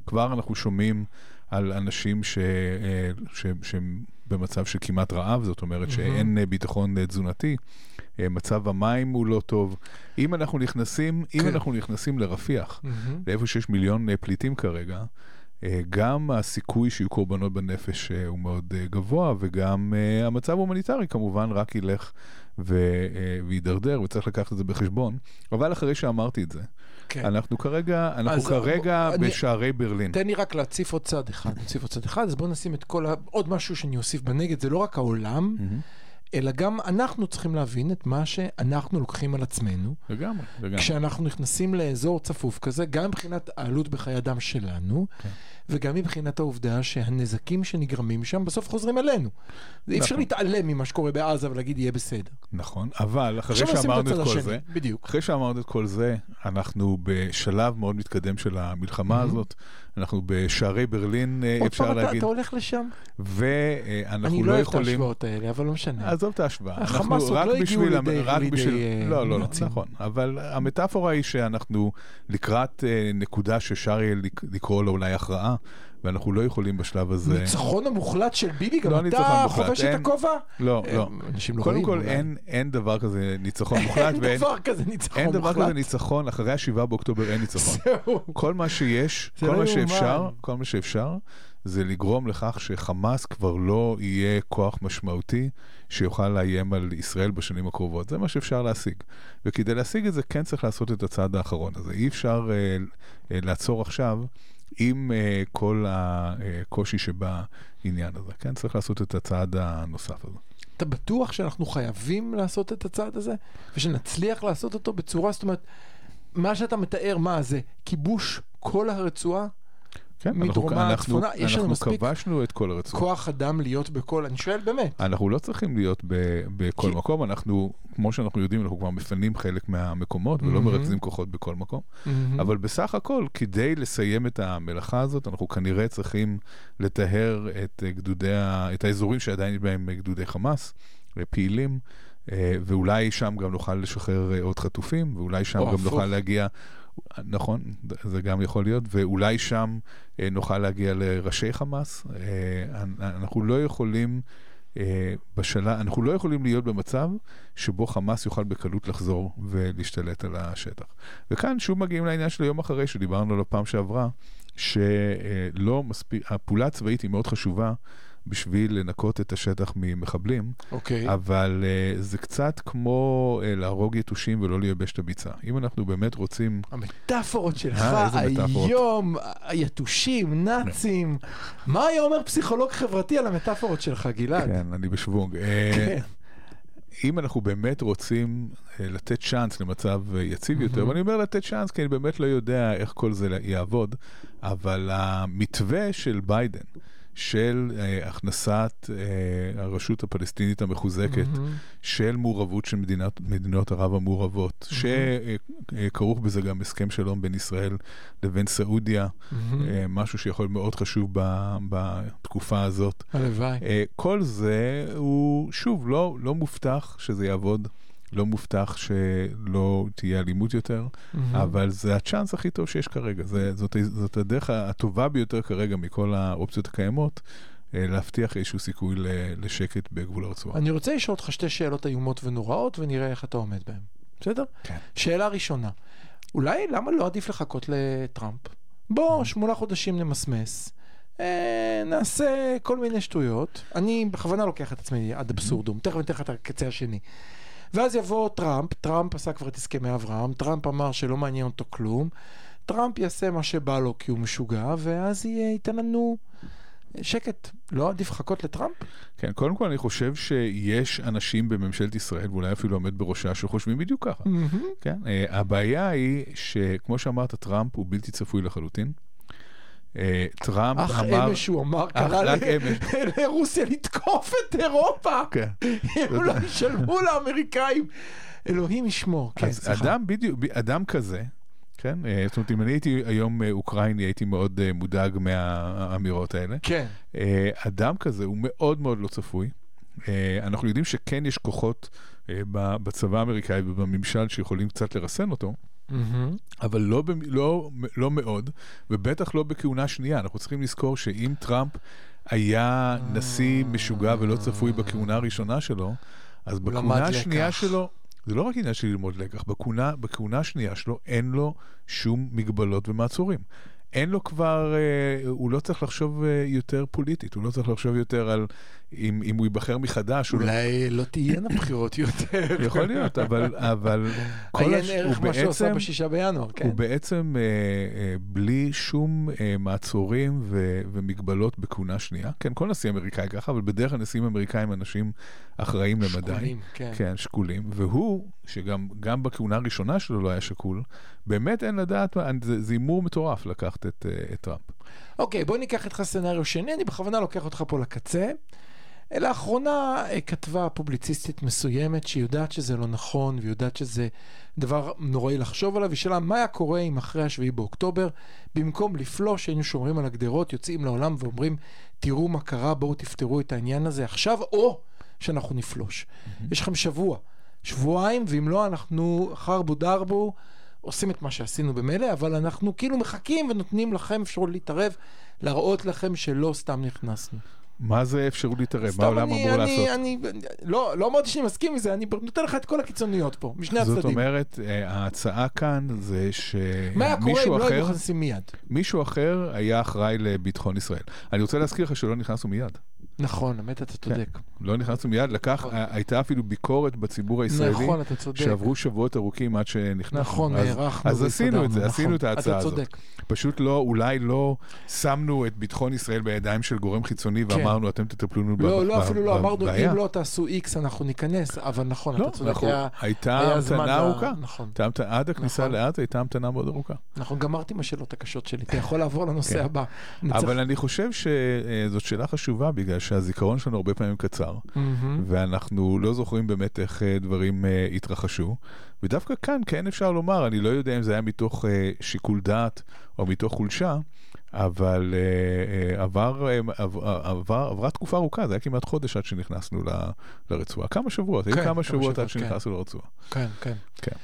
כבר אנחנו שומעים על אנשים ש, אה, ש, שהם במצב של כמעט רעב, זאת אומרת שאין אה, ביטחון אה, תזונתי. מצב המים הוא לא טוב. אם אנחנו נכנסים, אם כן. אנחנו נכנסים לרפיח, מהמם. לאיפה שיש מיליון פליטים כרגע, גם הסיכוי שיהיו קורבנות בנפש הוא מאוד גבוה, וגם המצב ההומניטרי כמובן רק ילך ו- ויידרדר, וצריך לקחת את זה בחשבון. אבל אחרי שאמרתי את זה, כן. אנחנו כרגע, אנחנו אז כרגע אני- בשערי ברלין. תן לי רק להציף עוד צד אחד, נוסיף עוד צד אחד, אז בוא נשים את כל ה... עוד משהו שאני אוסיף בנגד, זה לא רק העולם. אלא גם אנחנו צריכים להבין את מה שאנחנו לוקחים על עצמנו, לגמרי, לגמרי. כשאנחנו נכנסים לאזור צפוף כזה, גם מבחינת העלות בחיי אדם שלנו, כן. וגם מבחינת העובדה שהנזקים שנגרמים שם בסוף חוזרים אלינו. אי אפשר נכון. להתעלם ממה שקורה בעזה ולהגיד יהיה בסדר. נכון, אבל אחרי את שאמרנו הצד את כל השני, זה, בדיוק. אחרי שאמרנו את כל זה, אנחנו בשלב מאוד מתקדם של המלחמה הזאת. אנחנו בשערי ברלין, אה, עוד אפשר פעם אתה- להגיד, אתה הולך לשם? ואנחנו אני לא לא אוהב את יכולים... ההשוואות האלה, אבל לא משנה. עזוב את ההשוואה. החמאס אנחנו עוד לא הגיעו לידי- רק לידי, בשביל... אה, לא, לא, לא. נכון. אבל המטאפורה היא שאנחנו לקראת אה, נקודה שאפשר יהיה לק- לקרוא לה אולי הכרעה, ואנחנו לא יכולים בשלב הזה... ניצחון המוחלט של ביבי, גם לא אתה מוחלט, חובש את הכובע? לא, אה, לא. אנשים לא קודם כל, אולי. אין- אין דבר כזה ניצחון מוחלט, אין ואין דבר כזה ניצחון אין דבר מוחלט. כזה ניצחון, אחרי ה-7 באוקטובר אין ניצחון. כל מה שיש, כל לא מה שאפשר. כל מה שאפשר, זה לגרום לכך שחמאס כבר לא יהיה כוח משמעותי שיוכל לאיים על ישראל בשנים הקרובות. זה מה שאפשר להשיג. וכדי להשיג את זה, כן צריך לעשות את הצעד האחרון הזה. אי אפשר אה, אה, לעצור עכשיו עם אה, כל הקושי שבעניין הזה. כן, צריך לעשות את הצעד הנוסף הזה. אתה בטוח שאנחנו חייבים לעשות את הצעד הזה? ושנצליח לעשות אותו בצורה, זאת אומרת, מה שאתה מתאר, מה זה, כיבוש כל הרצועה? כן, אנחנו, מדרומה אנחנו, צפונה, יש לנו אנחנו מספיק כבשנו את כל הרצועה. כוח אדם להיות בכל, אני שואל באמת. אנחנו לא צריכים להיות ב, בכל כי- מקום, אנחנו, כמו שאנחנו יודעים, אנחנו כבר מפנים חלק מהמקומות ולא מהמם. מרכזים כוחות בכל מקום. אבל בסך הכל, כדי לסיים את המלאכה הזאת, אנחנו כנראה צריכים לטהר את גדודי, את האזורים שעדיין יש בהם גדודי חמאס, פעילים, אה, ואולי שם גם נוכל לשחרר אה, עוד חטופים, ואולי שם גם הפוך. נוכל להגיע... נכון, זה גם יכול להיות, ואולי שם אה, נוכל להגיע לראשי חמאס. אה, אנ- אנחנו לא יכולים אה, בשלב, אנחנו לא יכולים להיות במצב שבו חמאס יוכל בקלות לחזור ולהשתלט על השטח. וכאן שוב מגיעים לעניין של היום אחרי שדיברנו עליו פעם שעברה, שלא מספיק, הפעולה הצבאית היא מאוד חשובה בשביל לנקות את השטח ממחבלים, אוקיי. אבל uh, זה קצת כמו uh, להרוג יתושים ולא לייבש את הביצה. אם אנחנו באמת רוצים... המטאפורות שלך אה. היום, היתושים, נאצים. מה היה אומר פסיכולוג חברתי על המטאפורות שלך, גלעד? כן, אני בשוונג. כן. אם אנחנו באמת רוצים לתת צ'אנס למצב יציב יותר. ואני אומר לתת צ'אנס כי אני באמת לא יודע איך כל זה יעבוד, אבל המתווה של ביידן, של אה, הכנסת אה, הרשות הפלסטינית המחוזקת, מהמם. של מעורבות של מדינת, מדינות ערב המעורבות, שכרוך בזה גם הסכם שלום בין ישראל לבין סעודיה, מהמם. אה, משהו שיכול להיות מאוד חשוב ב- בתקופה הזאת. הלוואי. אה, כל זה הוא, שוב, לא, לא מובטח שזה יעבוד, לא מובטח שלא תהיה אלימות יותר, מהמם. אבל זה הצ'אנס הכי טוב שיש כרגע. זה, זאת, זאת הדרך הטובה ביותר כרגע מכל האופציות הקיימות, אה, להבטיח איזשהו סיכוי לשקט בגבול הרצועה. אני רוצה לשאול אותך שתי שאלות איומות ונוראות, ונראה איך אתה עומד בהן. בסדר? כן. שאלה ראשונה, אולי למה לא עדיף לחכות לטראמפ? בוא, שמונה חודשים נמסמס. אה, נעשה כל מיני שטויות. אני בכוונה לוקח את עצמי ad absurdum, תכף אני אתן לך את הקצה השני. ואז יבוא טראמפ, טראמפ עשה כבר את הסכמי אברהם, טראמפ אמר שלא מעניין אותו כלום, טראמפ יעשה מה שבא לו כי הוא משוגע, ואז ייתן לנו שקט. לא עדיף לחכות לטראמפ? כן, קודם כל אני חושב שיש אנשים בממשלת ישראל, ואולי אפילו עומד בראשה, שחושבים בדיוק ככה. כן, אה, הבעיה היא שכמו שאמרת, טראמפ הוא בלתי צפוי לחלוטין. אה, טראמפ אך אמר... אמש הוא אמר, אך קרא. לרוסיה לתקוף את אירופה. כן. אם לא ישלמו לאמריקאים. אלוהים ישמור, כן, אז סליחה. אדם בדיוק, אדם כזה, כן? אה, זאת אומרת, אם אני הייתי היום אה, אוקראיני, הייתי מאוד מודאג מהאמירות האלה. כן, אדם כזה הוא מאוד מאוד לא צפוי. אנחנו יודעים שכן יש כוחות בצבא האמריקאי ובממשל שיכולים קצת לרסן אותו. אבל לא, לא, לא מאוד, ובטח לא בכהונה שנייה. אנחנו צריכים לזכור שאם טראמפ היה נשיא משוגע ולא צפוי בכהונה הראשונה שלו, אז בכהונה השנייה לקח. שלו, זה לא רק עניין של ללמוד לקח, בכהונה, בכהונה השנייה שלו אין לו שום מגבלות ומעצורים. אין לו כבר, אה, הוא לא צריך לחשוב אה, יותר פוליטית, הוא לא צריך לחשוב יותר על אם, אם הוא ייבחר מחדש. הוא לא- אולי לא תהיינה בחירות יותר. יכול להיות, אבל, אבל כל הש- הוא מה שהוא עשה בעצם, בשישה בינואר, כן. הוא בעצם אה, אה, בלי שום אה, מעצורים ו, ומגבלות בכהונה שנייה. כן, כל נשיא אמריקאי ככה, אבל בדרך כלל נשיאים אמריקאים אנשים אחראים למדי. שקולים, כן. כן, שקולים. והוא, שגם גם בכהונה הראשונה שלו לא היה שקול, באמת אין לדעת, זה זה הימור מטורף לקחת את, אה, את טראמפ. אוקיי, בוא ניקח איתך סצנריו שני, אני בכוונה לוקח אותך פה לקצה. לאחרונה אה, כתבה פובליציסטית מסוימת שהיא יודעת שזה לא נכון ויודעת שזה דבר נוראי לחשוב עליו, היא שאלה מה היה קורה אם אחרי השביעי באוקטובר, במקום לפלוש היינו שומרים על הגדרות, יוצאים לעולם ואומרים תראו מה קרה, בואו תפתרו את העניין הזה עכשיו, או שאנחנו נפלוש. יש לכם שבוע, שבועיים, ואם לא אנחנו חרבו דרבו. עושים את מה שעשינו במילא, אבל אנחנו כאילו מחכים ונותנים לכם אפשרות להתערב, להראות לכם שלא סתם נכנסנו. מה זה אפשרות להתערב? מה העולם אמור לעשות? אני, לא, לא אמרתי שאני מסכים עם זה, אני נותן לך את כל הקיצוניות פה, משני זאת הצדדים. אומרת, אה, ההצעה כאן זה מה היה קורה אם שמישהו לא אחר, נכנסים מיד? מישהו אחר היה אחראי לביטחון ישראל. אני רוצה להזכיר לך שלא נכנסנו מיד. נכון, האמת אתה צודק. לא נכנסנו מיד, לקח, נכון. הייתה אפילו ביקורת בציבור הישראלי, נכון, אתה צודק. שעברו שבועות ארוכים עד שנכנסנו. נכון, אז- הארכנו אז עשינו את זה, והסתדרנו, עשינו את נכון. ההצעה אתה הזאת. צודק. פשוט לא, אולי לא שמנו את ביטחון ישראל בידיים של גורם חיצוני ואמרנו, אתם תטפלו לנו כן. לא, ב- לא, ב- אפילו לא, אמרנו, בבעיה." אם לא תעשו איקס, אנחנו ניכנס, אבל נכון, לא, אתה צודק. אנחנו- היה- הייתה המתנה ארוכה. נכון. עד הכניסה נכון. לעזה הייתה המתנה מאוד ארוכה. נכון, גמרתי עם השאלות הקשות שלי, אתה יכול לעבור לנושא כן. הבא. אבל אני חושב שזאת שאלה חשובה, בגלל שהזיכרון שלנו הרבה פעמים קצר, מהמם. ואנחנו לא זוכרים באמת איך אה, דברים אה, התרחשו. ודווקא כאן כן אפשר לומר, אני לא יודע אם זה היה מתוך אה, שיקול דעת או מתוך חולשה, אבל אה, אה, עבר, אה, עבר, עבר, עברה תקופה ארוכה, זה היה כמעט חודש עד שנכנסנו ל- לרצועה. כמה שבועות, היו כן, כמה כמה שבועות עד שבועות, כן. שנכנסנו לרצועה. כן, כן. כן.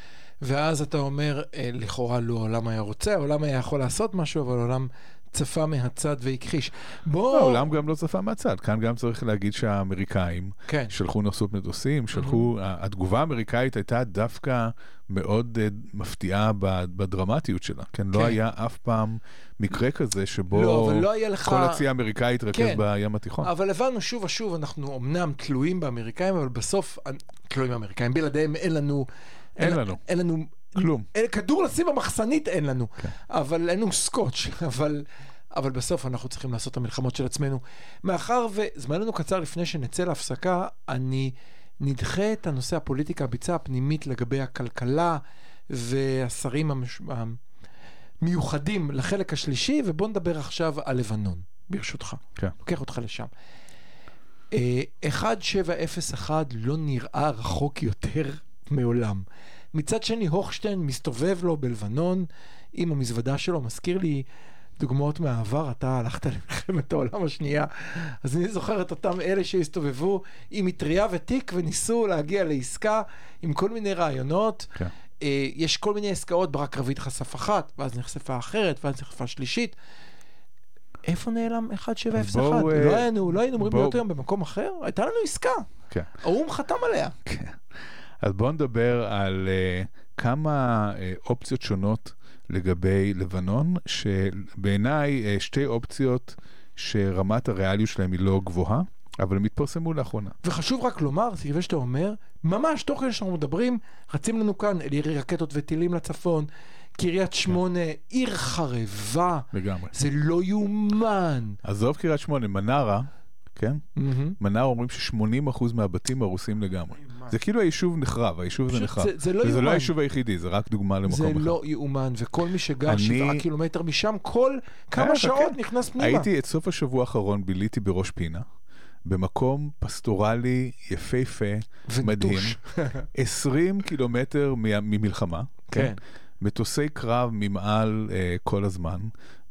ואז אתה אומר, לכאורה לא העולם היה רוצה, העולם היה יכול לעשות משהו, אבל העולם צפה מהצד והכחיש. בוא... העולם גם לא צפה מהצד, כאן גם צריך להגיד שהאמריקאים כן. שלחו נוסעות מטוסים, שלחו, התגובה האמריקאית הייתה דווקא מאוד אה, מפתיעה בדרמטיות שלה, כן? לא כן. היה אף פעם מקרה כזה שבו לא, לא לך... כל הצי האמריקאי התרכז כן. בים התיכון. אבל הבנו שוב ושוב, אנחנו אמנם תלויים באמריקאים, אבל בסוף, תלויים באמריקאים, בלעדיהם אין לנו... אין לנו. אין לנו... כלום. כדור לשים במחסנית אין לנו, כן. אבל אין לנו סקוץ', אבל, אבל בסוף אנחנו צריכים לעשות את המלחמות של עצמנו. מאחר וזמננו קצר לפני שנצא להפסקה, אני נדחה את הנושא הפוליטיקה, הביצה הפנימית לגבי הכלכלה והשרים המש... המיוחדים לחלק השלישי, ובואו נדבר עכשיו על לבנון, ברשותך. כן. לוקח אותך לשם. אה, 1701 לא נראה רחוק יותר מעולם. מצד שני, הוכשטיין מסתובב לו בלבנון עם המזוודה שלו, מזכיר לי דוגמאות מהעבר, אתה הלכת למלחמת העולם השנייה, אז אני זוכר את אותם אלה שהסתובבו עם מטריה ותיק וניסו להגיע לעסקה עם כל מיני רעיונות. כן. אה, יש כל מיני עסקאות, ברק רביד חשף אחת, ואז נחשפה אחרת, ואז נחשפה שלישית. איפה נעלם 1701? בואו, אה, לא היינו, לא היינו אמורים בואו- להיות היום במקום אחר? הייתה לנו עסקה, כן. האו"ם חתם עליה. אז בואו נדבר על uh, כמה uh, אופציות שונות לגבי לבנון, שבעיניי uh, שתי אופציות שרמת הריאליות שלהם היא לא גבוהה, אבל הם התפרסמו לאחרונה. וחשוב רק לומר, סביבי שאתה אומר, ממש תוך כדי שאנחנו מדברים, רצים לנו כאן אל ירי רקטות וטילים לצפון, קריית שמונה, עיר חרבה, לגמרי. זה לא יאומן. עזוב קריית שמונה, מנרה, כן? מהמם. מנרה אומרים ש-80% מהבתים הרוסים לגמרי. זה כאילו היישוב נחרב, היישוב הזה נחרב. זה- זה לא וזה יאומן. לא היישוב היחידי, זה רק דוגמה למקום זה אחר. לא יאומן, וכל מי שגר אני- שבעה קילומטר משם, כל כמה שעות כן. נכנס פנימה. הייתי את סוף השבוע האחרון ביליתי בראש פינה, במקום פסטורלי יפהפה, מדהים, ונטוש. 20 קילומטר מה- ממלחמה, כן. מטוסי קרב ממעל אה, כל הזמן.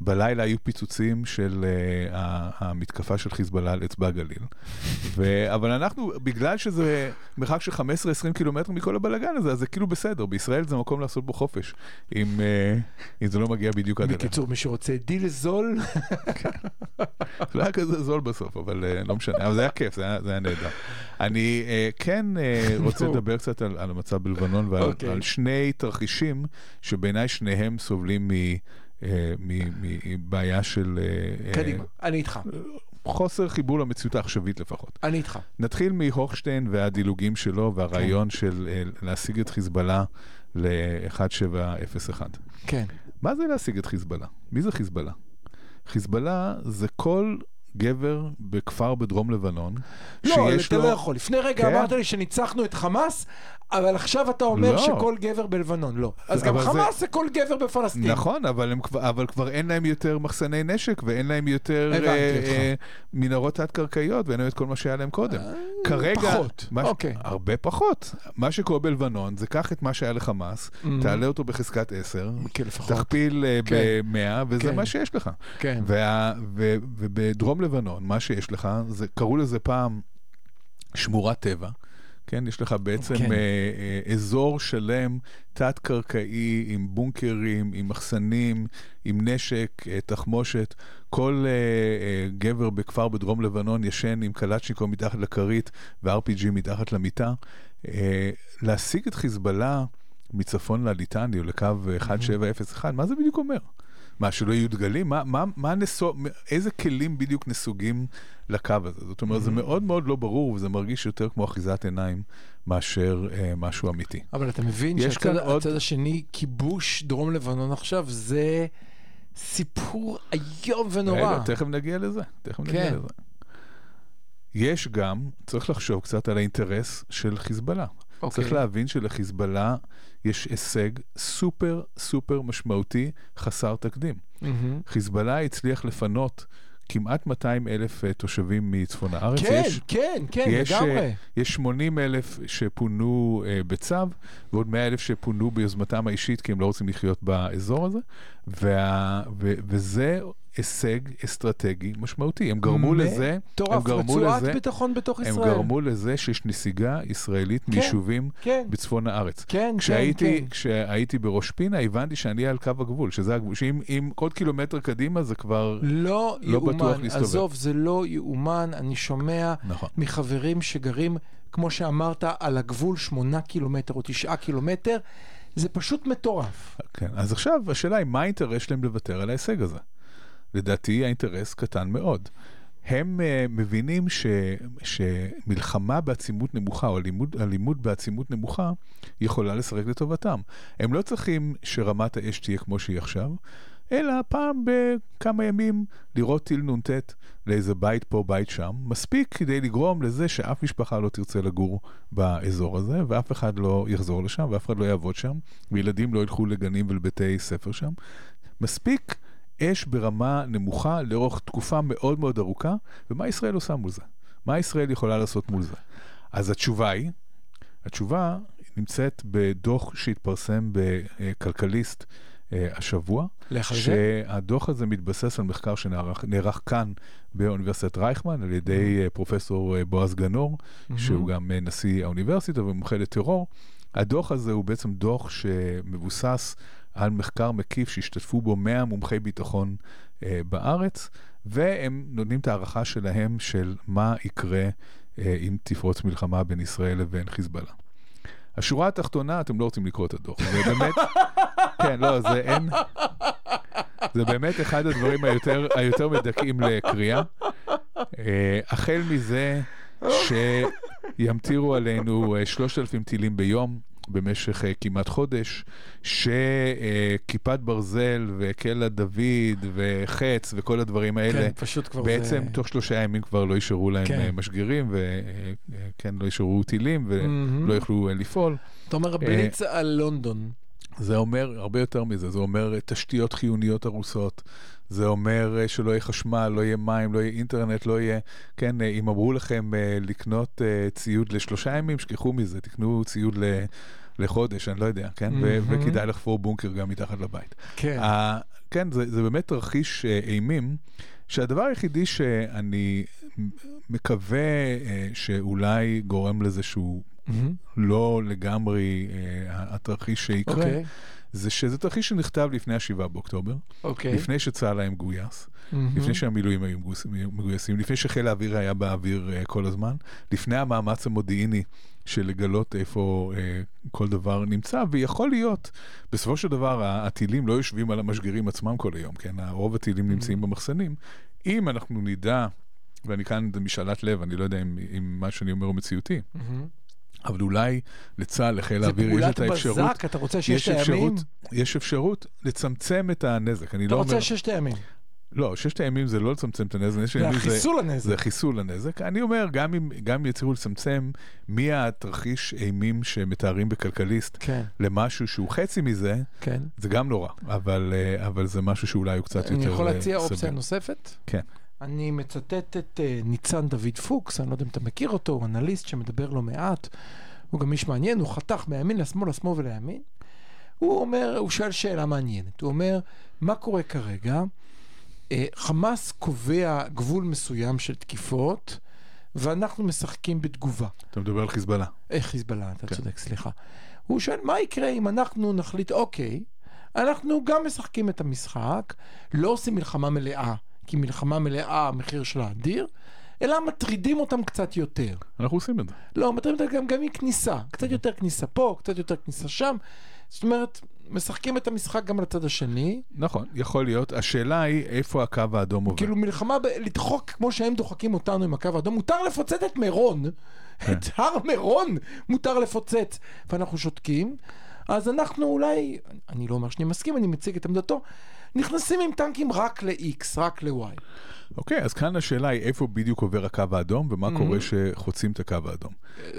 בלילה היו פיצוצים של ה- המתקפה של חיזבאללה על אצבע הגליל. ו... אבל אנחנו, בגלל שזה מרחק של 15-20 קילומטר מכל הבלאגן הזה, אז זה כאילו בסדר. בישראל זה מקום לעשות בו חופש, אם, אה, אם זה לא מגיע בדיוק עד אליו. בקיצור, מי שרוצה דיל זול, זה לא היה כזה זול בסוף, אבל אה, לא משנה. אבל זה היה כיף, זה היה, זה היה נהדר. אני אה, כן אה, רוצה. לדבר קצת על, על המצב בלבנון ועל אוקיי. על שני תרחישים שבעיניי שניהם סובלים מ... אה, מבעיה של אה, אה, קדימה, אני איתך, חוסר חיבור למציאות העכשווית לפחות. אני איתך. נתחיל מהוכשטיין והדילוגים שלו והרעיון של אה, להשיג את חיזבאללה ל-1701. כן. מה זה להשיג את חיזבאללה? מי זה חיזבאללה? חיזבאללה זה כל גבר בכפר בדרום לבנון לא, שיש אתה לו... לא יכול. לפני רגע כן. אמרת לי שניצחנו את חמאס, אבל עכשיו אתה אומר לא. שכל גבר בלבנון לא. אז גם אבל זה- חמאס זה כל גבר בפלסטין. נכון, אבל, הם, אבל כבר אין להם יותר מחסני נשק ואין להם יותר אה. אה, מנהרות תת-קרקעיות ואין להם את כל מה שהיה להם קודם. כרגע... פחות, מה, אוקיי. הרבה פחות. מה שקורה בלבנון זה קח את מה שהיה לחמאס, תעלה אותו בחזקת 10, כן, לפחות. תכפיל אה, כן. ב-100 וזה כן. מה שיש לך. כן. וה, ו, ובדרום לבנון, מה שיש לך, זה, קראו לזה פעם שמורת טבע. כן, יש לך בעצם כן. אה, אה, אזור שלם, תת-קרקעי, עם בונקרים, עם מחסנים, עם נשק, אה, תחמושת. כל אה, אה, גבר בכפר בדרום לבנון ישן עם קלצ'ניקו מתחת לכרית ו-RPG מתחת למיטה. אה, להשיג את חיזבאללה מצפון לליטני או לקו 1701, מה זה בדיוק אומר? מה, שלא יהיו דגלים? מה, מה, מה נסו, איזה כלים בדיוק נסוגים לקו הזה? זאת אומרת, זה מאוד מאוד לא ברור, וזה מרגיש יותר כמו אחיזת עיניים מאשר אה, משהו אמיתי. אבל אתה מבין שהצד עוד- השני, כיבוש דרום לבנון עכשיו, זה סיפור איום ונורא. רגע, תכף נגיע לזה, תכף נגיע כן. לזה. יש גם, צריך לחשוב קצת על האינטרס של חיזבאללה. אוקיי. צריך להבין שלחיזבאללה יש הישג סופר סופר משמעותי, חסר תקדים. מהמם. חיזבאללה הצליח לפנות כמעט 200 אלף אה, תושבים מצפון הארץ. כן, יש, כן, כן, יש, אה, לגמרי. יש 80 אלף שפונו אה, בצו, ועוד 100 אלף שפונו ביוזמתם האישית, כי הם לא רוצים לחיות באזור הזה, וה, ו, וזה הישג אסטרטגי משמעותי. הם גרמו לזה, הם מטורף, גרמו רצועת לזה, ביטחון בתוך הם ישראל. גרמו לזה שיש נסיגה ישראלית כן, מיישובים כן, בצפון הארץ. כן, כשהייתי, כן. כשהייתי בראש פינה, הבנתי שאני על קו הגבול, שזה הגבול, שאם אם עוד קילומטר קדימה זה כבר... לא לא בטוח יאומן, להסתובב. עזוב, זה לא יאומן, אני שומע נכון. מחברים שגרים, כמו שאמרת, על הגבול שמונה קילומטר או תשעה קילומטר, זה פשוט מטורף. כן, אז עכשיו השאלה היא, מה האינטרס שלהם לוותר על ההישג הזה? לדעתי האינטרס קטן מאוד. הם uh, מבינים ש, שמלחמה בעצימות נמוכה, או אלימות, אלימות בעצימות נמוכה, יכולה לשחק לטובתם. הם לא צריכים שרמת האש תהיה כמו שהיא עכשיו, אלא פעם בכמה ימים לראות טיל נ"ט לאיזה בית פה, בית שם, מספיק כדי לגרום לזה שאף משפחה לא תרצה לגור באזור הזה, ואף אחד לא יחזור לשם, ואף אחד לא יעבוד שם, וילדים לא ילכו לגנים ולבתי ספר שם. מספיק אש ברמה נמוכה לאורך תקופה מאוד מאוד ארוכה, ומה ישראל עושה מול זה? מה ישראל יכולה לעשות מול זה? אז התשובה היא, התשובה נמצאת בדוח שהתפרסם בכלכליסט אה, השבוע, לך על זה? שהדוח הזה מתבסס על מחקר שנערך נערך כאן באוניברסיטת רייכמן על ידי אה, פרופסור אה, בועז גנור, שהוא גם נשיא האוניברסיטה ומומחה לטרור. הדוח הזה הוא בעצם דוח שמבוסס על מחקר מקיף שהשתתפו בו 100 מומחי ביטחון אה, בארץ, והם נותנים את הערכה שלהם של מה יקרה אה, אם תפרוץ מלחמה בין ישראל לבין חיזבאללה. השורה התחתונה, אתם לא רוצים לקרוא את הדוח, זה באמת, כן, לא, זה אין, זה באמת אחד הדברים היותר, היותר מדכאים לקריאה. אה, החל מזה שימטירו עלינו אה, 3,000 טילים ביום במשך אה, כמעט חודש, שכיפת ברזל וקלע דוד וחץ וכל הדברים האלה, כן, פשוט כבר בעצם זה... תוך שלושה ימים כבר לא יישארו להם כן. כן. משגרים, וכן, לא יישארו טילים. ולא יוכלו אה, לפעול. אתה אומר בליץ על לונדון. זה אומר הרבה יותר מזה, זה אומר אה, תשתיות חיוניות הרוסות, זה אומר אה, שלא יהיה חשמל, לא יהיה מים, לא יהיה אינטרנט, לא יהיה... כן, אה, אם אמרו לכם אה, לקנות אה, ציוד לשלושה ימים, שכחו מזה, תקנו ציוד ל... לחודש, אני לא יודע, כן? ו- מהמם. וכדאי לחפור בונקר גם מתחת לבית. כן. ה- כן, זה, זה באמת תרחיש אה, אימים, שהדבר היחידי שאני מקווה אה, שאולי גורם לזה שהוא. לא לגמרי אה, התרחיש שיקרה, אוקיי. זה שזה תרחיש שנכתב לפני ה-7 באוקטובר, אוקיי. לפני שצה"ל היה מגויס, מהמם. לפני שהמילואים היו מגויס- מגויסים, לפני שחיל האוויר היה באוויר אה, כל הזמן, לפני המאמץ המודיעיני של לגלות איפה אה, כל דבר נמצא, ויכול להיות, בסופו של דבר הטילים לא יושבים על המשגרים עצמם כל היום, כן? רוב הטילים נמצאים במחסנים. אם אנחנו נדע, ואני כאן במשאלת לב, אני לא יודע אם, אם מה שאני אומר הוא מציאותי, מהמם. אבל אולי לצה"ל, לחיל זה האוויר, יש פעולת את האפשרות... בזק, אתה רוצה ששת הימים? אפשרות, יש אפשרות לצמצם את הנזק. אני אתה לא אומר... רוצה ששת הימים. לא, ששת הימים זה לא לצמצם את הנזק, זה החיסול הנזק. זה חיסול הנזק. אני אומר, גם אם, גם אם יצליחו לצמצם מהתרחיש אימים שמתארים בכלכליסט כן, למשהו שהוא חצי מזה, כן. זה גם לא רע, אבל, אה, אבל זה משהו שאולי הוא קצת יותר אני יכול אה, להציע אופציה סביר. נוספת? כן. אני מצטט את אה, ניצן דוד פוקס, אני לא יודע אם אתה מכיר אותו, הוא אנליסט שמדבר לא מעט, הוא גם איש מעניין, הוא חתך מימין לשמאל, לשמאל ולימין. הוא אומר, הוא שואל שאלה מעניינת, הוא אומר, מה קורה כרגע? אה, חמאס קובע גבול מסוים של תקיפות, ואנחנו משחקים בתגובה. אתה מדבר על חיזבאללה. אה, חיזבאללה, אתה כן. צודק, סליחה. הוא שואל, מה יקרה אם אנחנו נחליט, אוקיי, אנחנו גם משחקים את המשחק, לא עושים מלחמה מלאה, כי מלחמה מלאה המחיר שלה אדיר, אלא מטרידים אותם קצת יותר. אנחנו עושים את זה. לא, מטרידים אותם גם, גם מכניסה. קצת יותר כניסה פה, קצת יותר כניסה שם. זאת אומרת, משחקים את המשחק גם לצד השני. נכון, יכול להיות. השאלה היא איפה הקו האדום עובר. כאילו מלחמה, ב- לדחוק כמו שהם דוחקים אותנו עם הקו האדום, מותר לפוצץ את מירון, את הר מירון מותר לפוצץ, ואנחנו שותקים. אז אנחנו אולי, אני לא אומר שאני מסכים, אני מציג את עמדתו, נכנסים עם טנקים רק ל-X, רק ל-Y. אוקיי, אז כאן השאלה היא איפה בדיוק עובר הקו האדום, ומה Mhm. קורה שחוצים את הקו האדום.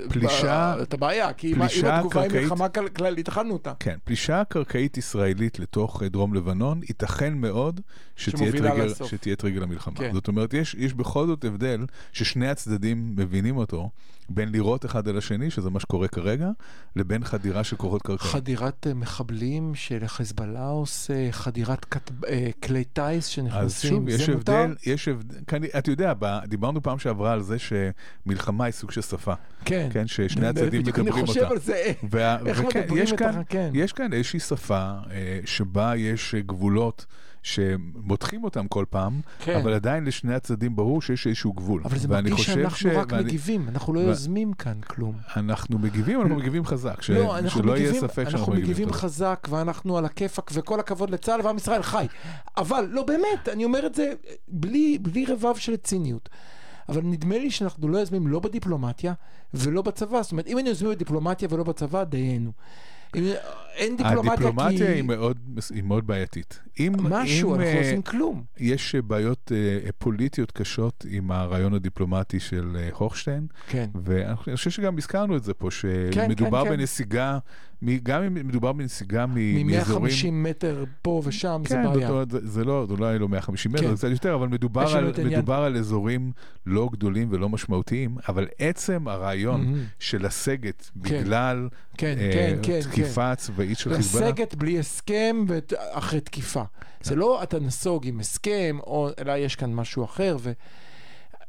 פלישה, ב- את הבעיה, כי אם- התגובה היא קרקעית- מלחמה כל- כללית, אכלנו אותה. כן, פלישה קרקעית ישראלית לתוך אה, דרום לבנון, ייתכן מאוד שתהיה טריגר למלחמה. כן. זאת אומרת, יש, יש בכל זאת הבדל ששני הצדדים מבינים אותו, בין לירות אחד על השני, שזה מה שקורה כרגע, לבין חדירה של כוחות קרקעיים. חדירת אה, מחבלים שלחיזבאללה עושה, חדירת כת- אה, כלי טיס אז שנכנסים, שוב, זה מותר? הבדל, יש הבדל, כאן, אתה יודע, דיברנו פעם שעברה על זה שמלחמה היא סוג של שפה, כן. כן, ששני הצדדים מדברים אני חושב אותה. על זה. איך מדברים יש את כאן, ה... כן. יש כאן איזושהי שפה אה, שבה יש אה, גבולות שמותחים אותם כל פעם, כן. אבל עדיין לשני הצדדים ברור שיש איזשהו גבול. אבל זה מרגיש חושב שאנחנו רק ואני- מגיבים, אנחנו לא ו- יוזמים כאן כלום. אנחנו מגיבים, אנחנו מגיבים חזק, ש... לא, אנחנו שלא יהיה מגיבים, ספק אנחנו שאנחנו מגיבים מגיבים. תודה. חזק, ואנחנו על הכיפאק, וכל הכבוד לצה"ל ועם ישראל חי. אבל, לא באמת, אני אומר את זה בלי, בלי רבב של ציניות. אבל נדמה לי שאנחנו לא יוזמים לא בדיפלומטיה ולא בצבא. זאת אומרת, אם היינו יוזמים בדיפלומטיה ולא בצבא, דיינו. אין דיפלומטיה כי... הדיפלומטיה היא מאוד, היא מאוד בעייתית. אם, משהו, אם, אנחנו לא עושים כלום. יש אה, בעיות אה, פוליטיות קשות עם הרעיון הדיפלומטי של אה, הוכשטיין, כן. ואני חושב שגם הזכרנו את זה פה, שמדובר כן, כן. בנסיגה, מ- גם אם מדובר בנסיגה מאזורים... מ-150 מטר פה ושם, זה כן, בעיה. זאת אומרת, זה, זה לא, זה לא היה לו 150 מטר, כן. זה קצת יותר, אבל מדובר על, מדובר על אזורים לא גדולים ולא משמעותיים, אבל עצם הרעיון. של לסגת כן. בגלל כן, אה, כן, כן, תקיפה צבאית של חיזבאללה, לסגת בלי הסכם ואחרי תקיפה. זה לא אתה נסוג עם הסכם, או, אלא יש כאן משהו אחר,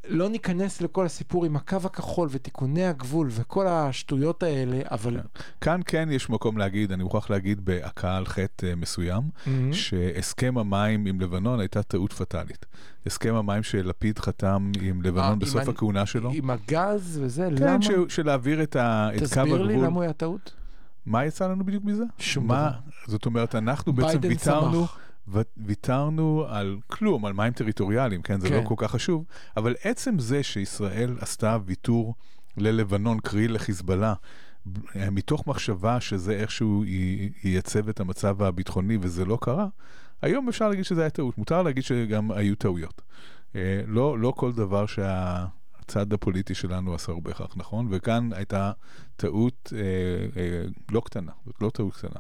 ולא ניכנס לכל הסיפור עם הקו הכחול ותיקוני הגבול וכל השטויות האלה, אבל... כאן כן יש מקום להגיד, אני מוכרח להגיד בהכאה על חטא אה, מסוים, מהמם. שהסכם המים עם לבנון הייתה טעות פטאלית. הסכם המים שלפיד חתם עם אה, לבנון עם בסוף ה- הכהונה שלו, עם הגז וזה, כן, למה? ש- של להעביר את ה- את קו תסביר לי הגבול. למה הוא היה טעות. מה יצא לנו בדיוק מזה? שום מה, דבר. זאת אומרת, אנחנו בעצם ביידן ויתרנו, צמח. ו- ויתרנו על כלום, על מים טריטוריאליים, כן? זה כן. לא כל כך חשוב, אבל עצם זה שישראל עשתה ויתור ללבנון, קרי לחיזבאללה, מתוך מחשבה שזה איכשהו ייצב את המצב הביטחוני וזה לא קרה, היום אפשר להגיד שזה היה טעות. מותר להגיד שגם היו טעויות. אה, לא, לא כל דבר שהצד הפוליטי שלנו עשה הוא בהכרח נכון, וכאן הייתה טעות אה, אה, לא קטנה, זאת לא טעות קטנה.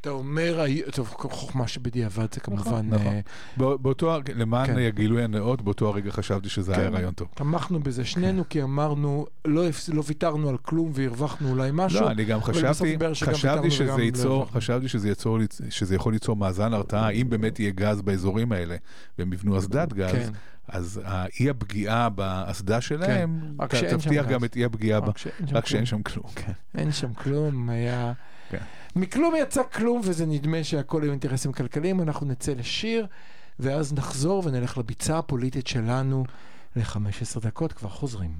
אתה אומר, טוב, חוכמה שבדיעבד זה כמובן... נכון. בא- באותו, למען כן. הגילוי הנאות, באותו הרגע חשבתי שזה היה כן. רעיון טוב. תמכנו בזה שנינו, כי אמרנו, לא לא ויתרנו על כלום והרווחנו אולי משהו. לא, אני גם חשבתי, שגם חשבתי שזה ייצור, לא. חשבתי שזה ייצור, שזה יכול ליצור מאזן הרתעה, אם באמת יהיה גז באזורים האלה, והם יבנו אסדת גז, כן. אז האי הפגיעה באסדה שלהם, שאין שם תבטיח. גם את אי הפגיעה, ב- רק שאין שם רק שאין כלום. שם כלום. כן. אין שם כלום, היה... מכלום יצא כלום, וזה נדמה שהכל היו אינטרסים כלכליים. אנחנו נצא לשיר, ואז נחזור ונלך לביצה הפוליטית שלנו ל-15 דקות, כבר חוזרים.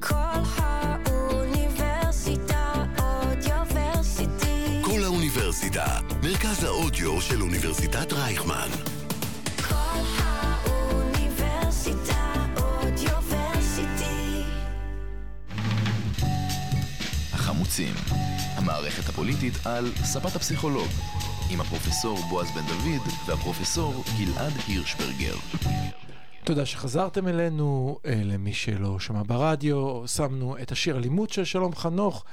כל האוניברסיטה אודיוורסיטי. כל האוניברסיטה, מרכז האודיו של אוניברסיטת רייכמן. כל האוניברסיטה אודיוורסיטי. החמוצים, המערכת הפוליטית על ספת הפסיכולוג, עם הפרופסור בועז בן דוד והפרופסור גלעד הירשברגר. תודה שחזרתם אלינו, אה, למי שלא שמע ברדיו, שמנו את השיר אלימות של שלום חנוך.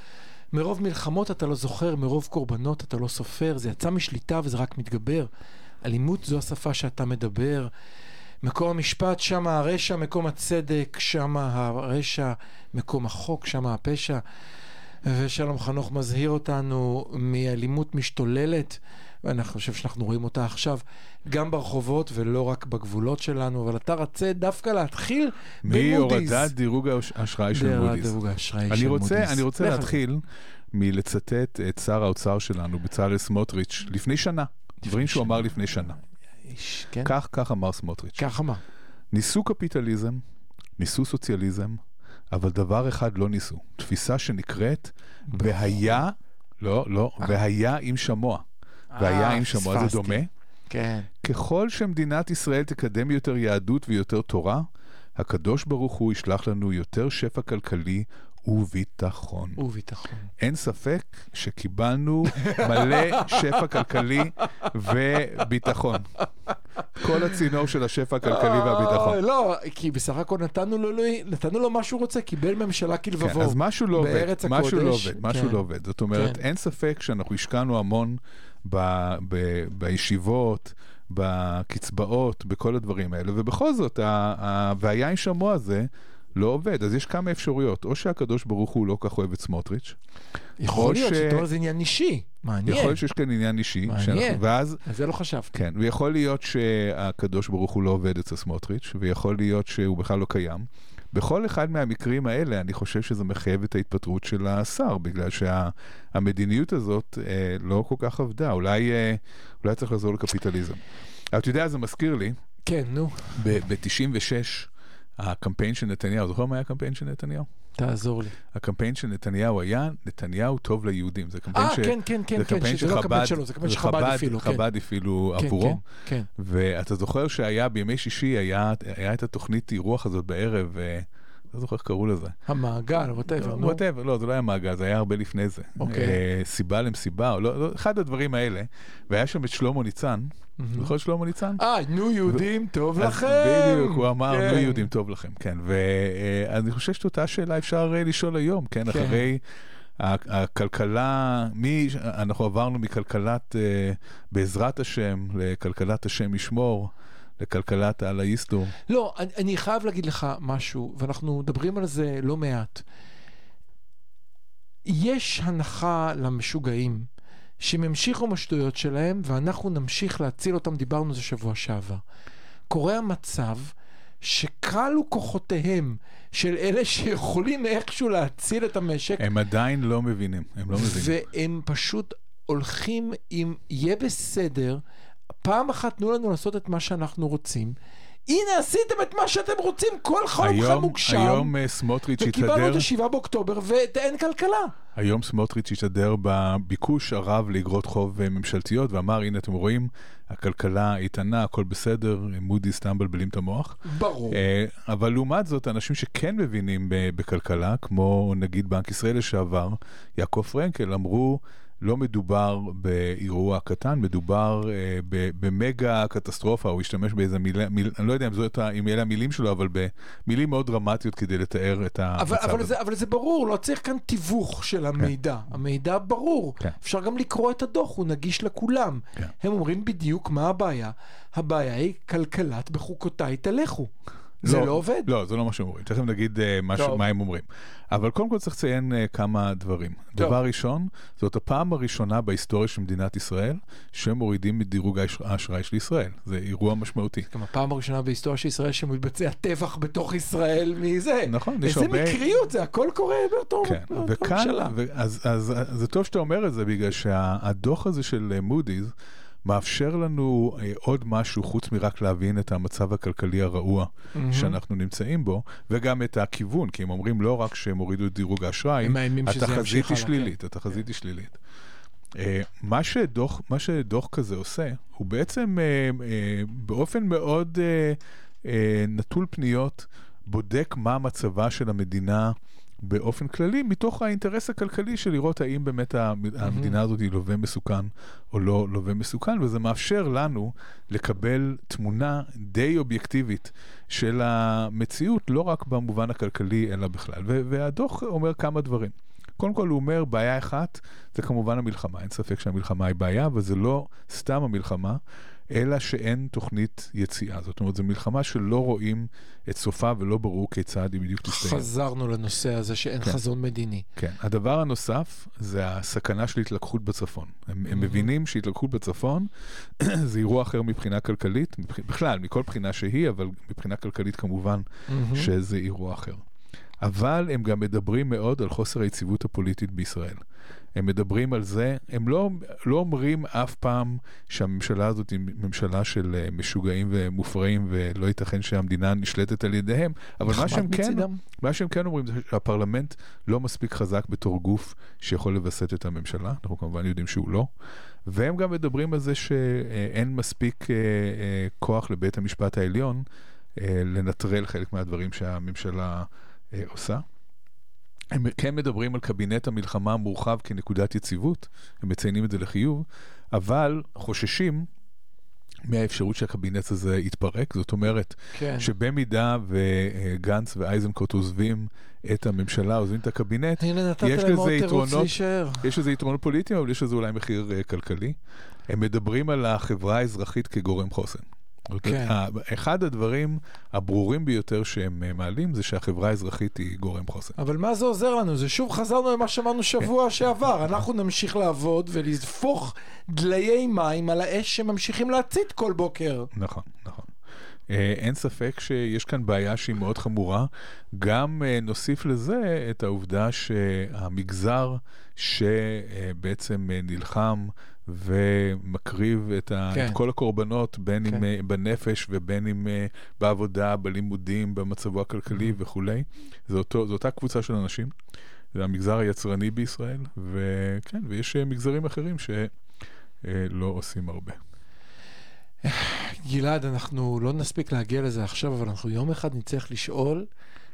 מרוב מלחמות אתה לא זוכר, מרוב קורבנות אתה לא סופר, זה יצא משליטה וזה רק מתגבר. אלימות זו השפה שאתה מדבר. מקום המשפט, שם הרשע, מקום הצדק, שם הרשע, מקום החוק, שם הפשע. ושלום חנוך מזהיר אותנו מאלימות משתוללת, ואני חושב שאנחנו רואים אותה עכשיו גם ברחובות ולא רק בגבולות שלנו, אבל אתה רוצה דווקא להתחיל במודי'ס. מהורדת דירוג האש- האשראי של מודי'ס. אני רוצה. אני רוצה. להתחיל מלצטט את שר האוצר שלנו, בצלאל סמוטריץ', לפני שנה. דברים שהוא. אמר לפני שנה. איש, כן? כך, כך אמר סמוטריץ'. ככה מה? ניסו קפיטליזם, ניסו סוציאליזם, אבל דבר אחד לא ניסו, תפיסה שנקראת והיה, לא, לא, והיה עם שמוע. והיה אה, עם שמוע זה. דומה. כן. ככל שמדינת ישראל תקדם יותר יהדות ויותר תורה, הקדוש ברוך הוא ישלח לנו יותר שפע כלכלי וביטחון. וביטחון. אין ספק שקיבלנו מלא שפע כלכלי וביטחון. כל הצינור של השפע הכלכלי והביטחון. אוי, לא, כי בסך הכל נתנו לו, נתנו לו מה שהוא רוצה, קיבל ממשלה כן, כלבבו. אז משהו לא עובד, משהו לא עובד, משהו כן. לא עובד. זאת אומרת, כן. אין ספק שאנחנו השקענו המון ב, ב, בישיבות, בקצבאות, בכל הדברים האלה, ובכל זאת, ה- ה"והיה עם שמוע" הזה לא עובד. אז יש כמה אפשרויות, או שהקדוש ברוך הוא לא כך אוהב את סמוטריץ', יכול להיות ש- אומר זה עניין אישי. מעניין. יכול להיות שיש כאן עניין אישי, מעניין. שאנחנו- ואז על זה לא חשבתי. כן, ויכול להיות שהקדוש ברוך הוא לא עובד אצל סמוטריץ', ויכול להיות שהוא בכלל לא קיים. בכל אחד מהמקרים האלה, אני חושב שזה מחייב את ההתפטרות של השר, בגלל שהמדיניות הזאת אה, לא כל כך עבדה. אולי, אה, אולי צריך לחזור לקפיטליזם. אבל אתה יודע, זה מזכיר לי, כן, נו, ב-96, הקמפיין של נתניהו, זוכר מה היה הקמפיין של נתניהו? תעזור לי. הקמפיין של נתניהו היה, נתניהו טוב ליהודים. זה קמפיין אה, ש... כן, כן, כן, זה כן, קמפיין שזה לא קמפיין שחב"ד- שלו, זה קמפיין שחב"ד חב"ד- הפעילו, כן. חב"ד הפעילו כן, עבורו. כן, כן. ואתה זוכר שהיה בימי שישי, היה, היה את התוכנית אירוח הזאת בערב, אה, לא זוכר איך קראו לזה. המעגל, whatever, נו. whatever, לא, זה לא היה מעגל, זה היה הרבה לפני זה. אוקיי. אה, סיבה למסיבה, או לא, לא, אחד הדברים האלה. והיה שם את שלמה ניצן. זוכר את שלמה ניצן? אה, נו יהודים, טוב לכם. בדיוק, הוא אמר, כן. נו יהודים טוב לכם, כן. ואני חושב שאת אותה שאלה אפשר אה, לשאול היום, כן, כן. אחרי הכלכלה, מי, אנחנו עברנו מכלכלת אה, בעזרת השם לכלכלת השם ישמור, לכלכלת אללה יסתור. לא, אני, אני חייב להגיד לך משהו, ואנחנו מדברים על זה לא מעט. יש הנחה למשוגעים שהם ימשיכו עם השטויות שלהם, ואנחנו נמשיך להציל אותם, דיברנו על זה שבוע שעבר. קורה המצב שכלו כוחותיהם של אלה שיכולים איכשהו להציל את המשק, הם עדיין לא מבינים, הם לא מבינים. והם פשוט הולכים עם יהיה בסדר, פעם אחת תנו לנו לעשות את מה שאנחנו רוצים. הנה עשיתם את מה שאתם רוצים, כל היום, מוגשם, היום אה, סמוטריץ' וקיבלנו התהדר, את ה-7 באוקטובר ואין כלכלה. היום סמוטריץ' התהדר בביקוש הרב לאגרות חוב אה, ממשלתיות, ואמר, הנה אתם רואים, הכלכלה איתנה, הכל בסדר, מודי סתם מבלבלים את המוח. ברור. אה, אבל לעומת זאת, אנשים שכן מבינים בכלכלה, כמו נגיד בנק ישראל לשעבר, יעקב פרנקל, אמרו, לא מדובר באירוע קטן, מדובר אה, במגה קטסטרופה, הוא השתמש באיזה מילה, מיל, אני לא יודע אם, זאת, ה- אם אלה המילים שלו, אבל במילים מאוד דרמטיות כדי לתאר את המצב אבל, אבל, הזה. זה, אבל זה ברור, לא צריך כאן תיווך של המידע. המידע ברור. כן. אפשר גם לקרוא את הדוח, הוא נגיש לכולם. כן. הם אומרים בדיוק מה הבעיה. הבעיה היא כלכלת בחוקותיי תלכו. זה לא עובד. לא, זה לא מה שהם אומרים. תכף נגיד אה, מה. טוב. מה הם אומרים. אבל קודם כל צריך לציין אה, כמה דברים. טוב. דבר ראשון, זאת הפעם הראשונה בהיסטוריה של מדינת ישראל שמורידים מדירוג האש- האשראי של ישראל. זה אירוע משמעותי. גם הפעם הראשונה בהיסטוריה של ישראל שמתבצע טבח בתוך ישראל מזה. נכון, יש איזה הרבה- מקריות זה, הכל קורה באותו כן, וכאן. ו- אז, אז, אז זה טוב שאתה אומר את זה, בגלל שהדוח הזה של אה, מודי'ס מאפשר לנו אה, עוד משהו חוץ מרק להבין את המצב הכלכלי הרעוע מהמם. שאנחנו נמצאים בו, וגם את הכיוון, כי הם אומרים לא רק שהם הורידו את דירוג האשראי, התחזית היא שלילית, התחזית היא שלילית. אה, מה שדוח, מה שדוח כזה עושה, הוא בעצם אה, אה, באופן מאוד אה, אה, נטול פניות, בודק מה מצבה של המדינה באופן כללי, מתוך האינטרס הכלכלי של לראות האם באמת המ- המדינה הזאת היא לווה מסוכן או לא לווה מסוכן, וזה מאפשר לנו לקבל תמונה די אובייקטיבית של המציאות, לא רק במובן הכלכלי, אלא בכלל. והדוח אומר כמה דברים. קודם כל הוא אומר, בעיה אחת, זה כמובן המלחמה. אין ספק שהמלחמה היא בעיה, אבל זה לא סתם המלחמה, אלא שאין תוכנית יציאה. זאת אומרת, זו מלחמה שלא רואים את סופה ולא ברור כיצד היא בדיוק תסתיים. חזרנו לנושא הזה שאין כן. חזון מדיני. כן. הדבר הנוסף זה הסכנה של התלקחות בצפון. הם, הם מבינים שהתלקחות בצפון זה אירוע אחר מבחינה כלכלית. בכלל, מכל בחינה שהיא, אבל מבחינה כלכלית כמובן מהמם. שזה אירוע אחר. אבל הם גם מדברים מאוד על חוסר היציבות הפוליטית בישראל. הם מדברים על זה, הם לא, לא אומרים אף פעם שהממשלה הזאת היא ממשלה של אה, משוגעים ומופרעים ולא ייתכן שהמדינה נשלטת על ידיהם, אבל מה שהם כן. מה שהם כן אומרים זה שהפרלמנט לא מספיק חזק בתור גוף שיכול לווסת את הממשלה, אנחנו כמובן יודעים שהוא לא, והם גם מדברים על זה שאין מספיק אה, אה, כוח לבית המשפט העליון לנטרל חלק מהדברים שהממשלה עושה. הם כן מדברים על קבינט המלחמה המורחב כנקודת יציבות, הם מציינים את זה לחיוב, אבל חוששים מהאפשרות שהקבינט הזה יתפרק, זאת אומרת כן. שבמידה וגנץ ואייזנקוט עוזבים את הממשלה, עוזבים את הקבינט, יש לזה יתרונות. יש לזה יתרונות פוליטיים, אבל יש לזה אולי מחיר אה, כלכלי. הם מדברים על החברה האזרחית כגורם חוסן. כן. ה- אחד הדברים הברורים ביותר שהם אה, מעלים זה שהחברה האזרחית היא גורם חוסן. אבל מה זה עוזר לנו? זה שוב חזרנו למה שאמרנו שבוע שעבר. אנחנו נמשיך לעבוד ולזפוך דליי מים על האש שממשיכים להצית כל בוקר. נכון, נכון. אה, אין ספק שיש כאן בעיה שהיא מאוד חמורה. גם אה, נוסיף לזה את העובדה שהמגזר שבעצם נלחם ומקריב את, ה, כן. את כל הקורבנות, בין כן. אם אה, בנפש ובין אם אה, בעבודה, בלימודים, במצבו הכלכלי Mm-hmm. וכולי, זו, אותו, זו אותה קבוצה של אנשים. זה המגזר היצרני בישראל, וכן, ויש אה, מגזרים אחרים שלא עושים הרבה. גלעד, אנחנו לא נספיק להגיע לזה עכשיו, אבל אנחנו יום אחד נצטרך לשאול,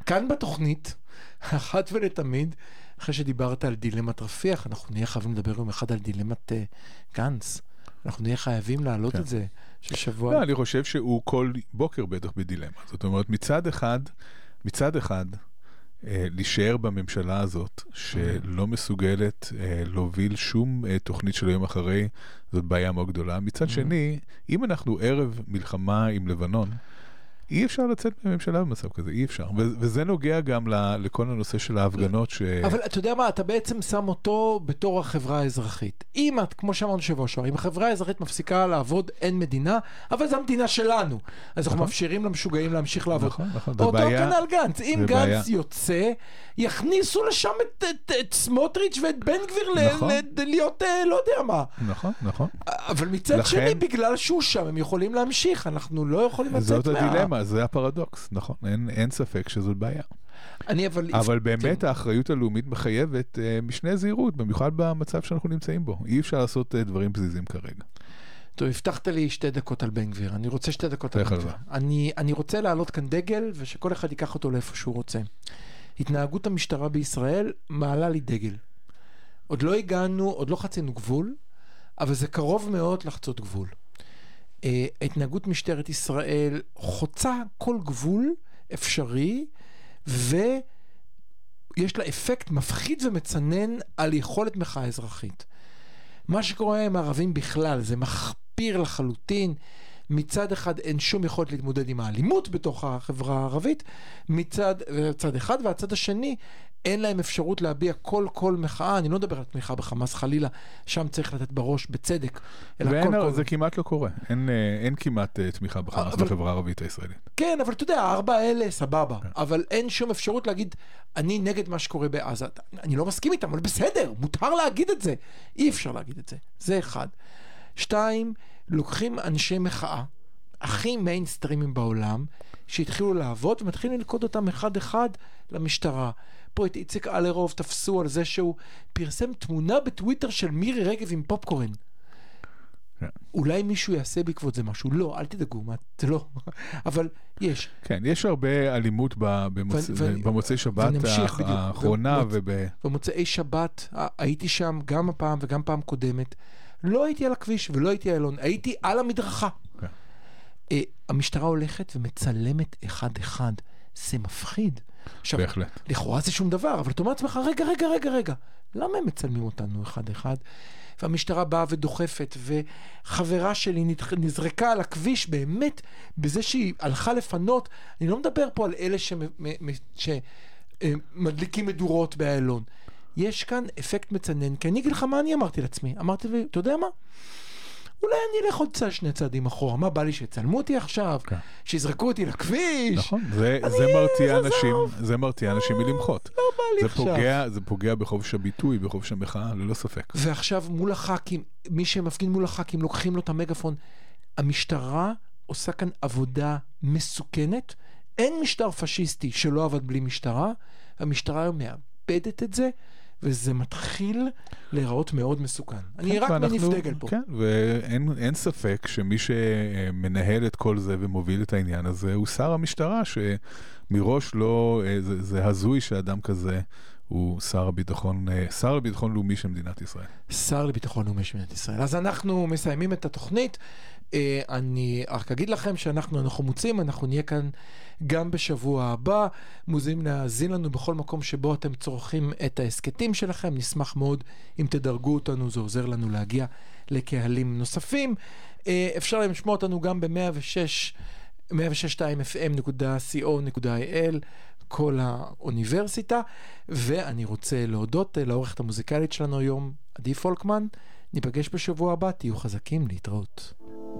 כאן בתוכנית, אחת ולתמיד, אחרי שדיברת על דילמת רפיח, אנחנו נהיה חייבים לדבר יום אחד על דילמת uh, גנץ. אנחנו נהיה חייבים להעלות כן. את זה, ששבוע... לא, אני חושב שהוא כל בוקר בטח בדילמה. זאת אומרת, מצד אחד, מצד אחד, אה, להישאר בממשלה הזאת, שלא מסוגלת אה, להוביל שום אה, תוכנית של היום אחרי, זאת בעיה מאוד גדולה. מצד שני, אם אנחנו ערב מלחמה עם לבנון, אי אפשר לצאת מהממשלה במצב כזה, אי אפשר. וזה נוגע גם לכל הנושא של ההפגנות ש... אבל אתה יודע מה, אתה בעצם שם אותו בתור החברה האזרחית. אם את, כמו שאמרנו שבוע שעבר, אם החברה האזרחית מפסיקה לעבוד, אין מדינה, אבל זו המדינה שלנו. אז אנחנו נכון. מאפשרים למשוגעים להמשיך לעבוד. נכון, נכון. זה אותו בעיה- כנ"ל גנץ. אם גנץ. יוצא, יכניסו לשם את, סמוטריץ' ואת בן גביר נכון. ל- להיות אה, לא יודע מה. נכון, נכון. אבל מצד שני, בגלל שהוא שם, הם יכולים להמשיך. אנחנו לא יכולים לצאת זאת מה... הדילמה, זה הפרדוקס, נכון. אין, אין ספק שזאת בעיה. אני אבל... אבל באמת כן. האחריות הלאומית מחייבת אה, משנה זהירות, במיוחד במצב שאנחנו נמצאים בו. אי אפשר לעשות אה, דברים פזיזים כרגע. טוב, הבטחת לי שתי דקות על בן גביר. אני רוצה שתי דקות על בן גביר. אני, אני רוצה להעלות כאן דגל, ושכל אחד ייקח אותו לאיפה שהוא רוצה. התנהגות המשטרה בישראל מעלה לי דגל. עוד לא הגענו, עוד לא חצינו גבול, אבל זה קרוב מאוד לחצות גבול. אה, התנהגות משטרת ישראל חוצה כל גבול אפשרי, ויש לה אפקט מפחיד ומצנן על יכולת מחאה אזרחית. מה שקורה עם הערבים בכלל זה מחפיר לחלוטין. מצד אחד אין שום יכולת להתמודד עם האלימות בתוך החברה הערבית, מצד צד אחד, והצד השני, אין להם אפשרות להביע כל קול מחאה, אני לא מדבר על תמיכה בחמאס חלילה, שם צריך לתת בראש בצדק, אלא ואין, כל קול... זה כמעט לא קורה. אין, אה, אין כמעט אה, תמיכה בחמאס אבל- בחברה הערבית הישראלית. כן, אבל אתה יודע, הארבע האלה, סבבה. כן. אבל אין שום אפשרות להגיד, אני נגד מה שקורה בעזה. אני לא מסכים איתם, אבל בסדר, מותר להגיד את זה. אי אפשר להגיד את זה. זה אחד. שתיים, לוקחים אנשי מחאה, הכי מיינסטרימים בעולם, שהתחילו לעבוד ומתחילים ללכוד אותם אחד-אחד למשטרה. פה את איציק אלרוב תפסו על זה שהוא פרסם תמונה בטוויטר של מירי רגב עם פופקורן. כן. אולי מישהו יעשה בעקבות זה משהו. לא, אל תדאגו, מה, זה לא. אבל יש. כן, יש הרבה אלימות במוצ... במוצאי שבת ונמשיך האח- בדיוק. האחרונה ו- וב... במוצאי שבת הייתי שם גם הפעם וגם פעם קודמת. לא הייתי על הכביש ולא הייתי איילון, הייתי על המדרכה. כן. אה, המשטרה הולכת ומצלמת אחד-אחד. זה מפחיד. עכשיו, בהחלט. לכאורה זה שום דבר, אבל אתה אומר לעצמך, רגע, רגע, רגע, רגע, למה הם מצלמים אותנו אחד-אחד? והמשטרה באה ודוחפת, וחברה שלי נזרקה על הכביש באמת בזה שהיא הלכה לפנות. אני לא מדבר פה על אלה שמדליקים מדורות באיילון. יש כאן אפקט מצנן, כי אני אגיד לך מה אני אמרתי לעצמי. אמרתי לי, אתה יודע מה? אולי אני אלך עוד צעד שני צעדים אחורה. מה בא לי שיצלמו אותי עכשיו? כן. שיזרקו אותי לכביש? נכון, זה, אני- זה מרתיע. אנשים, זה מרתיע אנשים מלמחות. לא בא לי זה עכשיו. פוגע, זה פוגע בחופש הביטוי, בחופש המחאה, ללא ספק. ועכשיו מול הח"כים, מי שמפגין מול הח"כים, לוקחים לו את המגפון. המשטרה עושה כאן עבודה מסוכנת. אין משטר פשיסטי שלא עבד בלי משטרה, המשטרה היום מאבדת את זה, וזה מתחיל להיראות מאוד מסוכן. אני כן, רק מניף ואנחנו- דגל פה. כן, ואין אין ספק שמי שמנהל את כל זה ומוביל את העניין הזה הוא שר המשטרה, שמראש לא, אה, זה, זה הזוי שאדם כזה הוא שר הביטחון, אה, שר לביטחון לאומי של מדינת ישראל. שר לביטחון לאומי של מדינת ישראל. אז אנחנו מסיימים את התוכנית. אה, אני רק אגיד לכם שאנחנו אנחנו מוצאים, אנחנו נהיה כאן גם בשבוע הבא. מוזמנים להאזין לנו בכל מקום שבו אתם צורכים את ההסכתים שלכם. נשמח מאוד אם תדרגו אותנו, זה עוזר לנו להגיע לקהלים נוספים. אה, אפשר לשמוע אותנו גם ב-106, 106.2fm.co.il. כל האוניברסיטה, ואני רוצה להודות אה, לעורכת המוזיקלית שלנו היום, עדי פולקמן. ניפגש בשבוע הבא, תהיו חזקים, להתראות.